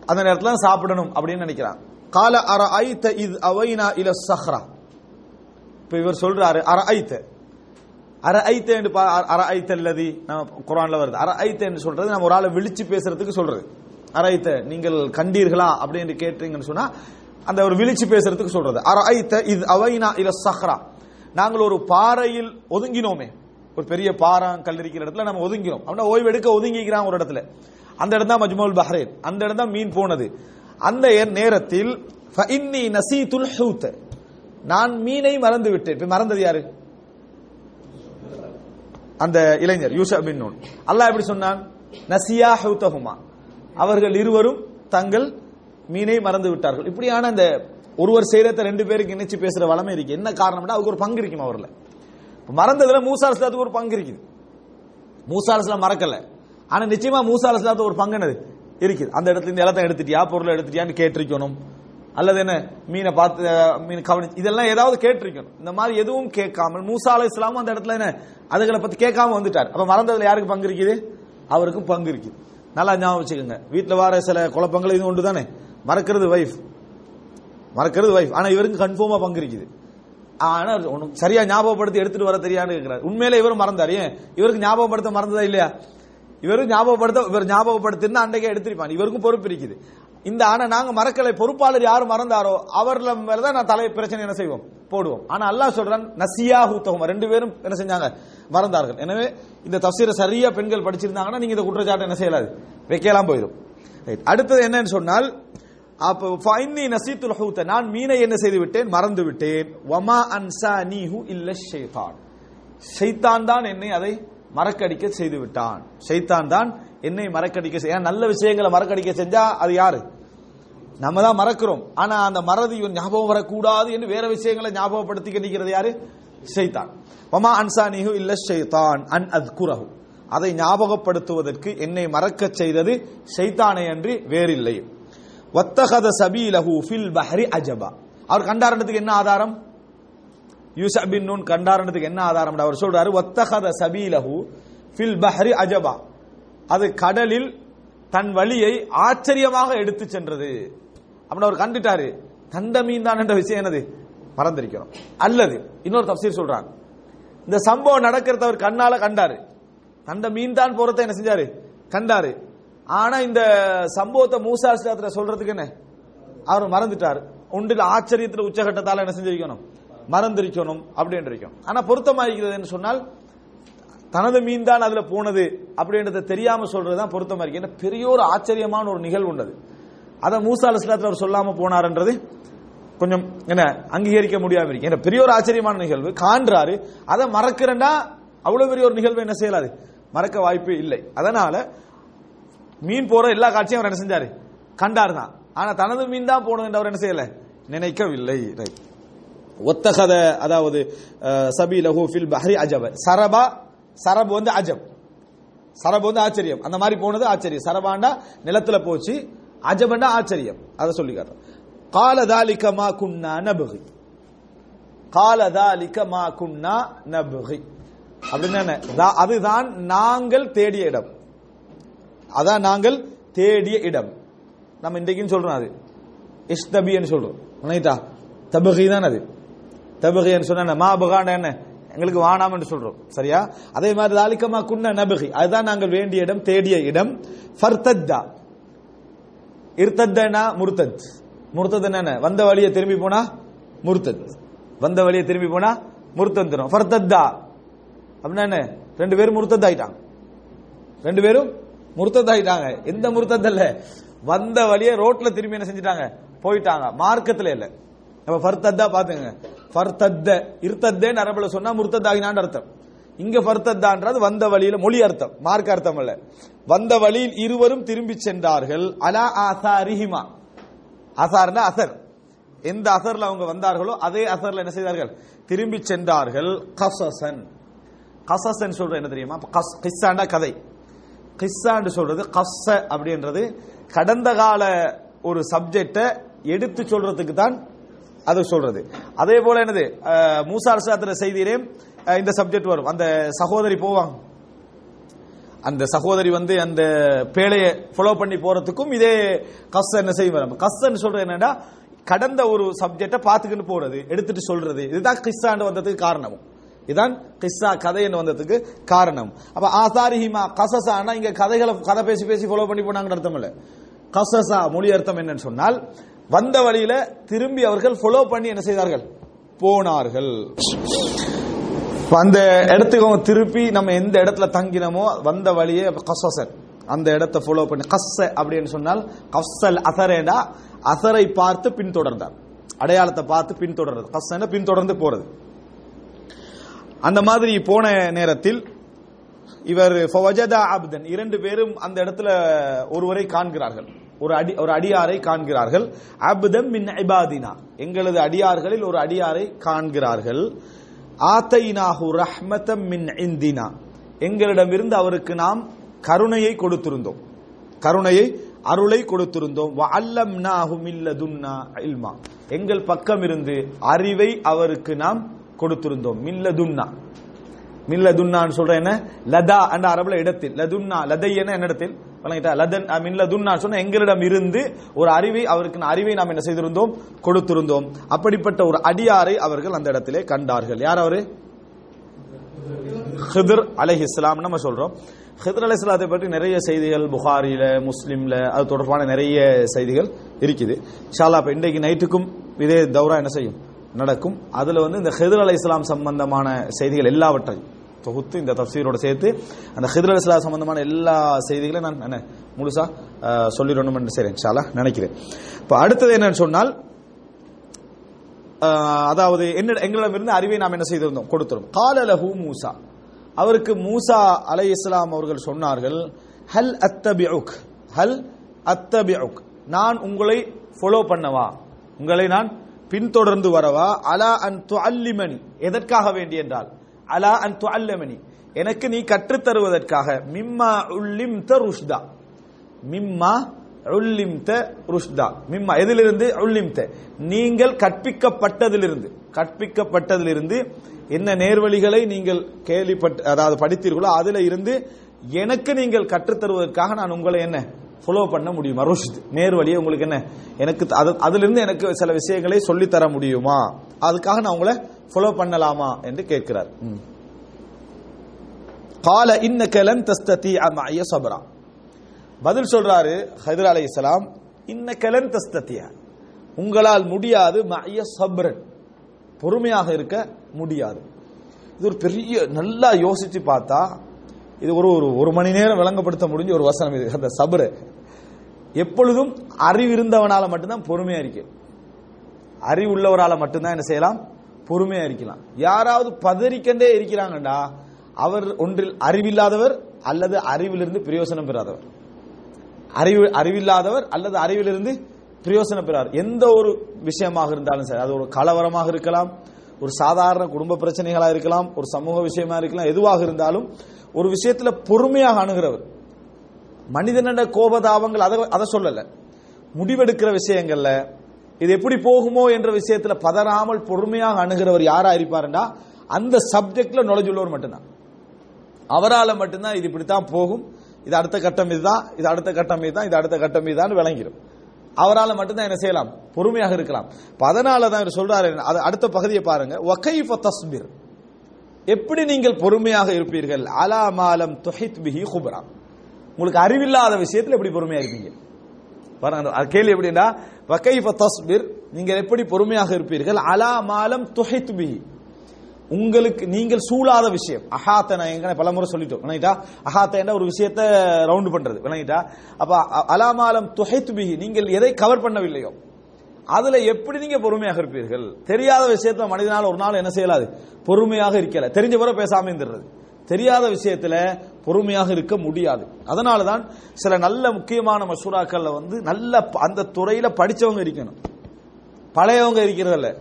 அந்த நேரத்தில் சாப்பிடணும் அப்படின்னு நினைக்கிறான். கால அர ஐத்த இது அவைனா இல சஹ்ரா? இப்ப இவர் சொல்றாரு அர ஐத்த அற ஐத்த அற பா- நம்ம குரான்ல வருது. அற ஐத்த என்று சொல்றது நம்ம ஒரு ஆளை விழிச்சு பேசுறதுக்கு சொல்றது. அற ஐத்த நீங்கள் கண்டீர்களா அப்படின்னு கேட்டீங்கன்னு சொன்னா அந்த ஒரு விழிச்சு பேசுறதுக்கு சொல்றது. அற ஐத்த இது அவைனா இல சஹ்ரா. நாங்கள் ஒரு பாறையில் ஒதுங்கினோமே. ஒரு பெரிய பாறை கல் இருக்கிற இடத்துல நம்ம ஒதுங்கினோம். அப்படின்னா ஓய்வு எடுக்க ஒதுங்கிக்கிறான் ஒரு இடத்துல. அந்த இடம் தான் மஜ்மோல் பஹ்ரேன். அந்த இடம் தான் மீன் போனது. அந்த நேரத்தில் நான் மீனை மறந்து விட்டேன் இப்ப மறந்தது யாரு? அந்த இளைஞர் யூசா பின் நூன். அல்லாஹ் எப்படி சொன்னான்? நசியா ஹவுதஹுமா அவர்கள் இருவரும் தங்கள் மீனை மறந்து விட்டார்கள். இப்படியான அந்த ஒருவர் செய்யறத ரெண்டு பேருக்கு இணைச்சு பேசுற வளமை இருக்கு. என்ன காரணம்னா அதுக்கு ஒரு பங்கு இருக்கும் அவர்ல. மறந்ததுல மூசா அலிஸ்லாத்துக்கு ஒரு பங்கு இருக்குது. மூசா அலிஸ்லாம் மறக்கல. ஆனா நிச்சயமா மூசா அலிஸ்லாத்து ஒரு பங்கு இருக்குது. அந்த இடத்துல இந்த இடத்த எடுத்துட்டியா பொருளை எடுத்துட்டியான்னு கேட்டிருக்கணும். அல்லது என்ன? மீனை பார்த்து மீன் கவனி இதெல்லாம் ஏதாவது கேட்டிருக்கணும். இந்த மாதிரி எதுவும் கேட்காமல் மூசா அலை இஸ்லாமும் அந்த இடத்துல என்ன? அதுகளை பத்தி கேட்காம வந்துட்டார். அப்ப மறந்ததுல யாருக்கு பங்கு இருக்குது? அவருக்கும் பங்கு இருக்குது. நல்லா ஞாபகம் வச்சுக்கோங்க. வீட்டில் வர சில குழப்பங்கள் இது ஒன்று தானே மறக்கிறது வைஃப் மறக்கிறது வைஃப் ஆனா இவருக்கு கன்ஃபார்மா பங்கு இருக்குது. ஆனா உனக்கு சரியா ஞாபகப்படுத்தி எடுத்துட்டு வர தெரியான்னு கேட்கிறார் உண்மையில இவரும் மறந்தார். ஏன்? இவருக்கு ஞாபகப்படுத்த மறந்ததா இல்லையா? இவரும் ஞாபகப்படுத்த இவர் ஞாபகப்படுத்தினா அன்றைக்கே எடுத்திருப்பான். இவருக்கும் பொறுப்பு இருக்குது. இந்த ஆனா நாங்க மறக்கலை பொறுப்பாளர் யார் மறந்தாரோ அவர்ல மேலதான் நான் தலை பிரச்சனை என்ன செய்வோம்? போடுவோம். ஆனா அல்லாஹ் சொல்றான் நசியா ஹூத்தகம் ரெண்டு பேரும் என்ன செஞ்சாங்க? மறந்தார்கள். எனவே இந்த தப்சீரை சரியா பெண்கள் படிச்சிருந்தாங்கன்னா நீங்க இந்த குற்றச்சாட்டை என்ன செய்யலாது? வைக்கலாம் போயிடும். அடுத்தது என்னன்னு சொன்னால் அப்போ ஃபைனி நசீத்துல் ஹூத்த. நான் மீனை என்ன செய்து விட்டேன்? மறந்து விட்டேன். வமா அன்சானிஹு இல்ல ஷைத்தான் ஷைத்தான் தான் என்னை அதை மறக்கடிக்க செய்து விட்டான். ஷைத்தான் தான் என்னை மறக்கடிக்க செய்ய நல்ல விஷயங்களை மறக்கடிக்க செஞ்சா அது யாரு? நம்ம தான் மறக்கிறோம். ஆனா அந்த மறதி ஞாபகம் வரக்கூடாது என்று வேற விஷயங்களை ஞாபகப்படுத்தி நிற்கிறது யாரு? ஷைத்தான். மமா அன்சானிஹு இல்ல ஷைத்தான் அன் அத்குரஹு. அதை ஞாபகப்படுத்துவதற்கு என்னை மறக்கச் செய்தது ஷைத்தானை அன்றி வேறில்லை. வத்தகத சபீலஹு ஃபில் பஹரி அஜபா. அவர் கண்டாரணத்துக்கு என்ன ஆதாரம்? யூசப் பின் நூன் கண்டாரணத்துக்கு என்ன ஆதாரம் அவர் சொல்றாரு வத்தகத சபீலஹு ஃபில் பஹரி அஜபா. அது கடலில் தன் வழியை ஆச்சரியமாக எடுத்து சென்றது. அப்படின்னு அவர் கண்டுட்டாரு. கண்ட மீன் தான் என்ற விஷயம் என்னது? மறந்திருக்கிறோம் அல்லது இன்னொரு தப்சீர் சொல்றாங்க இந்த சம்பவம் நடக்கிறத அவர் கண்ணால கண்டாரு. கண்ட மீன் தான் போறத என்ன செஞ்சாரு? கண்டாரு. ஆனா இந்த சம்பவத்தை மூசா இஸ்லாத்துல சொல்றதுக்கு என்ன? அவர் மறந்துட்டார். ஒன்றில் ஆச்சரியத்தில் உச்சகட்டத்தால் என்ன செஞ்சிருக்கணும்? மறந்திருக்கணும் அப்படின்னு இருக்கும் ஆனா பொருத்தமா இருக்கிறதுன்னு சொன்னால் தனது மீன் தான் அதுல போனது அப்படின்றத தெரியாம சொல்றதுதான் பொருத்தமா இருக்கு. ஏன்னா பெரிய ஒரு ஆச்சரியமான ஒரு நிகழ்வு உள்ளது அதை மூசா அலிஸ்லாத்துல அவர் சொல்லாம போனாருன்றது கொஞ்சம் என்ன அங்கீகரிக்க முடியாம இருக்கு. ஏன்னா பெரிய ஒரு ஆச்சரியமான நிகழ்வு. காண்றாரு. அதை மறக்கிறேன்டா அவ்வளவு பெரிய ஒரு நிகழ்வு என்ன செய்யலாது? மறக்க வாய்ப்பு இல்லை. அதனால மீன் போற எல்லா காட்சியும் அவர் என்ன செஞ்சாரு? கண்டார் தான் ஆனா தனது மீன் தான் போனது அவர் என்ன செய்யல? நினைக்கவில்லை. ரைட் ஒத்தகத அதாவது சபி சபீலஹு ஃபில் பஹரி அஜப. சரபா சரபு வந்து அஜப். சரபு வந்து ஆச்சரியம். அந்த மாதிரி போனது ஆச்சரியம். சரபாண்டா நிலத்துல போச்சு. அஜபண்டா ஆச்சரியம். அதை சொல்லி காட்டுறோம் கால மா குன்னா நபுகி. கால மா குன்னா நபுகி. அப்படின்னு அதுதான் நாங்கள் தேடிய இடம். அதான் நாங்கள் தேடிய இடம். நம்ம இன்றைக்கும் சொல்றோம் அது. இஷ்தபின்னு சொல்றோம். ரைட்டா தபகி தான் அது. தபகின்னு சொன்ன மா பகாண்ட என்ன? எங்களுக்கு வானாம் என்று சொல்றோம். சரியா? அதே மாதிரி தாலிக்கமா குன்ன நபகி. அதுதான் நாங்கள் வேண்டிய இடம் தேடிய இடம். ஃபர்தத்தா. இர்தத்தனா முர்தத். முர்தத் என்ன வந்த வழியை திரும்பி போனா முர்தத். வந்த வழியை திரும்பி போனா முர்தத் ஃபர்தத்தா. அப்படின்னா என்ன? ரெண்டு பேரும் முர்தத் ஆயிட்டாங்க ரெண்டு பேரும் முர்த்தத் ஆயிட்டாங்க எந்த முர்த்தத் இல்ல வந்த வழியை ரோட்ல திரும்பி என்ன செஞ்சிட்டாங்க? போயிட்டாங்க. மார்க்கத்துல இல்ல. நம்ம ஃபர்தத்தா பாத்துங்க ஃபர்தத்த இருத்தத்தேன்னு அரபுல சொன்னா முர்த்தத் அர்த்தம். இங்க ஃபர்தத்தான்றது வந்த வழியில மொழி அர்த்தம் மார்க்க அர்த்தம் அல்ல. வந்த வழியில் இருவரும் திரும்பி சென்றார்கள். அலா ஆசாரிஹிமா. அசார்னா அசர். எந்த அசர்ல அவங்க வந்தார்களோ அதே அசர்ல என்ன செய்தார்கள்? திரும்பி சென்றார்கள். கசசன். கசசன் சொல்ற என்ன தெரியுமா? கஸ் கிஸ்ஸாண்டா கதை. கிஸ்ஸாண்டு சொல்றது கஸ்ஸ அப்படின்றது கடந்த கால ஒரு சப்ஜெக்டை எடுத்து சொல்றதுக்கு தான் அது சொல்றது. அதே போல என்னது? மூசா அரசாத்திர செய்தியிலே இந்த சப்ஜெக்ட் வரும். அந்த சகோதரி போவாங்க. அந்த சகோதரி வந்து அந்த பேழையை ஃபாலோ பண்ணி போறதுக்கும் இதே கஸ் என்ன செய்யும் கஸ்ன்னு சொல்றது என்னன்னா கடந்த ஒரு சப்ஜெக்டை பார்த்துக்கிட்டு போறது எடுத்துட்டு சொல்றது. இதுதான் கிஸ்ஸாண்டு வந்ததுக்கு காரணமும் இதுதான் கிஸ்ஸா கதைன்னு வந்ததுக்கு காரணம். அப்ப ஆசாரிஹிமா கசசானா இங்க கதைகளை கதை பேசி பேசி ஃபாலோ பண்ணி போனாங்கன்னு அர்த்தம் இல்லை. கசசா மொழி அர்த்தம் என்னன்னு சொன்னால் வந்த வழியில திரும்பி அவர்கள் ஃபாலோ பண்ணி என்ன செய்தார்கள்? போனார்கள். அந்த இடத்துக்கு அவங்க திருப்பி நம்ம எந்த இடத்துல தங்கினமோ வந்த வழியே கசசன் அந்த இடத்தை ஃபாலோ பண்ணி கஸ்ஸ அப்படின்னு சொன்னால் கஸ்ஸல் அசரேண்டா அசரை பார்த்து பின்தொடர்ந்தார். அடையாளத்தை பார்த்து பின்தொடர்றது கஸ்ஸன பின்தொடர்ந்து போறது. அந்த மாதிரி போன நேரத்தில் இவர் ஃபவஜதா அப்தன். இரண்டு பேரும் அந்த இடத்துல ஒருவரை காண்கிறார்கள். ஒரு அடி ஒரு அடியாரை காண்கிறார்கள். அப்தம் மின் இபாதினா. எங்களது அடியார்களில் ஒரு அடியாரை காண்கிறார்கள். ஆத்தைனாஹு ரஹ்மதம் மின் இந்தினா. எங்களிடமிருந்து அவருக்கு நாம் கருணையை கொடுத்திருந்தோம். கருணையை அருளை கொடுத்திருந்தோம். வஅல்லம்னாஹு மின் இல்மா. எங்கள் பக்கம் இருந்து அறிவை அவருக்கு நாம் கொடுத்திருந்தோம். மில்லதுன்னா. மில்லதுன்னான்னு சொல்ற என்ன? லதா அந்த அரபுல இடத்தில். லதுன்னா லதை என்ன இடத்தில்? வழங்கிட்டா. லதன் அஹ், மில்லதுன்னா சொன்ன எங்களிடம் இருந்து ஒரு அறிவை அவருக்கு அறிவை நாம் என்ன செய்திருந்தோம்? கொடுத்திருந்தோம். அப்படிப்பட்ட ஒரு அடியாரை அவர்கள் அந்த இடத்திலே கண்டார்கள். யார் அவரு? ஹிதர் அலைஹி இஸ்லாம் நம்ம சொல்றோம். ஹிதர் அலை இஸ்லாத்தை பற்றி நிறைய செய்திகள் புகாரில முஸ்லீம்ல அது தொடர்பான நிறைய செய்திகள் இருக்குது. ஷாலா இப்போ இன்றைக்கு நைட்டுக்கும் இதே தௌரா என்ன செய்யும்? நடக்கும். அதுல வந்து இந்த ஹெதர் அலை இஸ்லாம் சம்பந்தமான செய்திகள் எல்லாவற்றையும் தொகுத்து இந்த தப்சீரோட சேர்த்து அந்த ஹிதர் அலிஸ்லா சம்பந்தமான எல்லா செய்திகளையும் நான் என்ன முழுசா சொல்லிடணும் சொல்லிடணும்னு சரி சாலா நினைக்கிறேன். இப்போ அடுத்தது என்னன்னு சொன்னால் அதாவது என்ன எங்களிடமிருந்து அறிவை நாம் என்ன செய்திருந்தோம்? கொடுத்துரும் கால லஹு மூசா. அவருக்கு மூசா அலை இஸ்லாம் அவர்கள் சொன்னார்கள் ஹல் அத்தபிஉக் ஹல் அத்தபிஉக் நான் உங்களை ஃபாலோ பண்ணவா? உங்களை நான் பின்தொடர்ந்து வரவா? அலா அன் துஅல்லிமனி. எதற்காக வேண்டி என்றால் அலா அன் துஅல்லமனி. எனக்கு நீ கற்றுத் தருவதற்காக மிம்மா உல்லிம்த ருஷ்தா. மிம்மா உல்லிம்த ருஷ்தா. மிம்மா எதிலிருந்து? உல்லிம்த. நீங்கள் கற்பிக்கப்பட்டதிலிருந்து. கற்பிக்கப்பட்டதிலிருந்து என்ன நேர்வழிகளை நீங்கள் கேள்விப்பட்டு அதாவது படித்தீர்களோ அதுல இருந்து எனக்கு நீங்கள் கற்றுத் தருவதற்காக நான் உங்களை என்ன ஃபாலோ பண்ண முடியும்? ருஷ்த் நேர் வழியே உங்களுக்கு என்ன? எனக்கு அது அதிலிருந்து எனக்கு சில விஷயங்களை சொல்லித்தர முடியுமா? அதுக்காக நான் உங்களை ஃபாலோ பண்ணலாமா? என்று கேட்கிறார். கால இன்ன லன் தஸ்ததி ஐய சபரா. பதில் சொல்றாரு ஹைதர் அலை இஸ்லாம் இன்ன லன் தஸ்தத்தியா உங்களால் முடியாது ஐய சப்ரன். பொறுமையாக இருக்க முடியாது. இது ஒரு பெரிய நல்லா யோசிச்சு பார்த்தா இது ஒரு ஒரு ஒரு மணி நேரம் விளங்கப்படுத்த முடிஞ்ச ஒரு வசனம் இது. அந்த சபரு. எப்பொழுதும் அறிவு இருந்தவனால மட்டும்தான் பொறுமையா இருக்கு. அறிவு உள்ளவரால மட்டும்தான் என்ன செய்யலாம்? பொறுமையா இருக்கலாம். யாராவது பதறிக்கண்டே இருக்கிறாங்கடா அவர் ஒன்றில் அறிவில்லாதவர் அல்லது அறிவிலிருந்து பிரயோசனம் பெறாதவர். அறிவு அறிவில்லாதவர் அல்லது அறிவிலிருந்து பிரயோசனம் பெறார். எந்த ஒரு விஷயமாக இருந்தாலும் சரி அது ஒரு கலவரமாக இருக்கலாம் ஒரு சாதாரண குடும்ப பிரச்சனைகளாக இருக்கலாம் ஒரு சமூக விஷயமா இருக்கலாம் எதுவாக இருந்தாலும் ஒரு விஷயத்துல பொறுமையாக அணுகிறவர். மனிதனோட கோபதாபங்கள் அதை அதை சொல்லல. முடிவெடுக்கிற விஷயங்கள்ல இது எப்படி போகுமோ என்ற விஷயத்துல பதறாமல் பொறுமையாக அணுகிறவர் யாரா இருப்பாருன்னா அந்த சப்ஜெக்ட்ல நுழைஞ்சுள்ளவர் மட்டும்தான். அவரால் மட்டும்தான் இது இப்படித்தான் போகும். இது அடுத்த கட்டம் இதுதான் இது அடுத்த கட்டம் இதுதான் இது அடுத்த கட்டம் இதுதான் விளங்கிடும் அவரால் மட்டும்தான் என்ன செய்யலாம்? பொறுமையாக இருக்கலாம். அதனால தான் சொல்றாரு அடுத்த பகுதியை பாருங்க. வகைஃப தஸ்பிர். எப்படி நீங்கள் பொறுமையாக இருப்பீர்கள்? அலா மாலம் துஹித் பிஹி குபரா. உங்களுக்கு அறிவில்லாத விஷயத்தில் எப்படி பொறுமையா இருப்பீங்க? பாருங்க கேள்வி எப்படின்னா வகைஃப தஸ்பிர் நீங்கள் எப்படி பொறுமையாக இருப்பீர்கள்? அலா மாலம் துஹித் பிஹி உங்களுக்கு நீங்கள் சூழாத விஷயம். அஹாத்த நான் எங்க பலமுறை சொல்லிட்டோம். விளங்கிட்டா? அஹாத்த என்ற ஒரு விஷயத்த ரவுண்ட் பண்றது. விளங்கிட்டா? அப்ப அ- அலாமாலம் துஹைத் பிஹி நீங்கள் எதை கவர் பண்ணவில்லையோ அதுல எப்படி நீங்க பொறுமையாக இருப்பீர்கள்? தெரியாத விஷயத்த மனிதனால் ஒரு நாள் என்ன செய்யலாது? பொறுமையாக இருக்கல. தெரிஞ்ச பிறகு பேசாம இருந்துடுறது. தெரியாத விஷயத்துல பொறுமையாக இருக்க முடியாது. அதனால தான் சில நல்ல முக்கியமான மசூராக்கள்ல வந்து நல்ல ப- அந்த துறையில படிச்சவங்க இருக்கணும். பழையவங்க இருக்கிறதில்ல.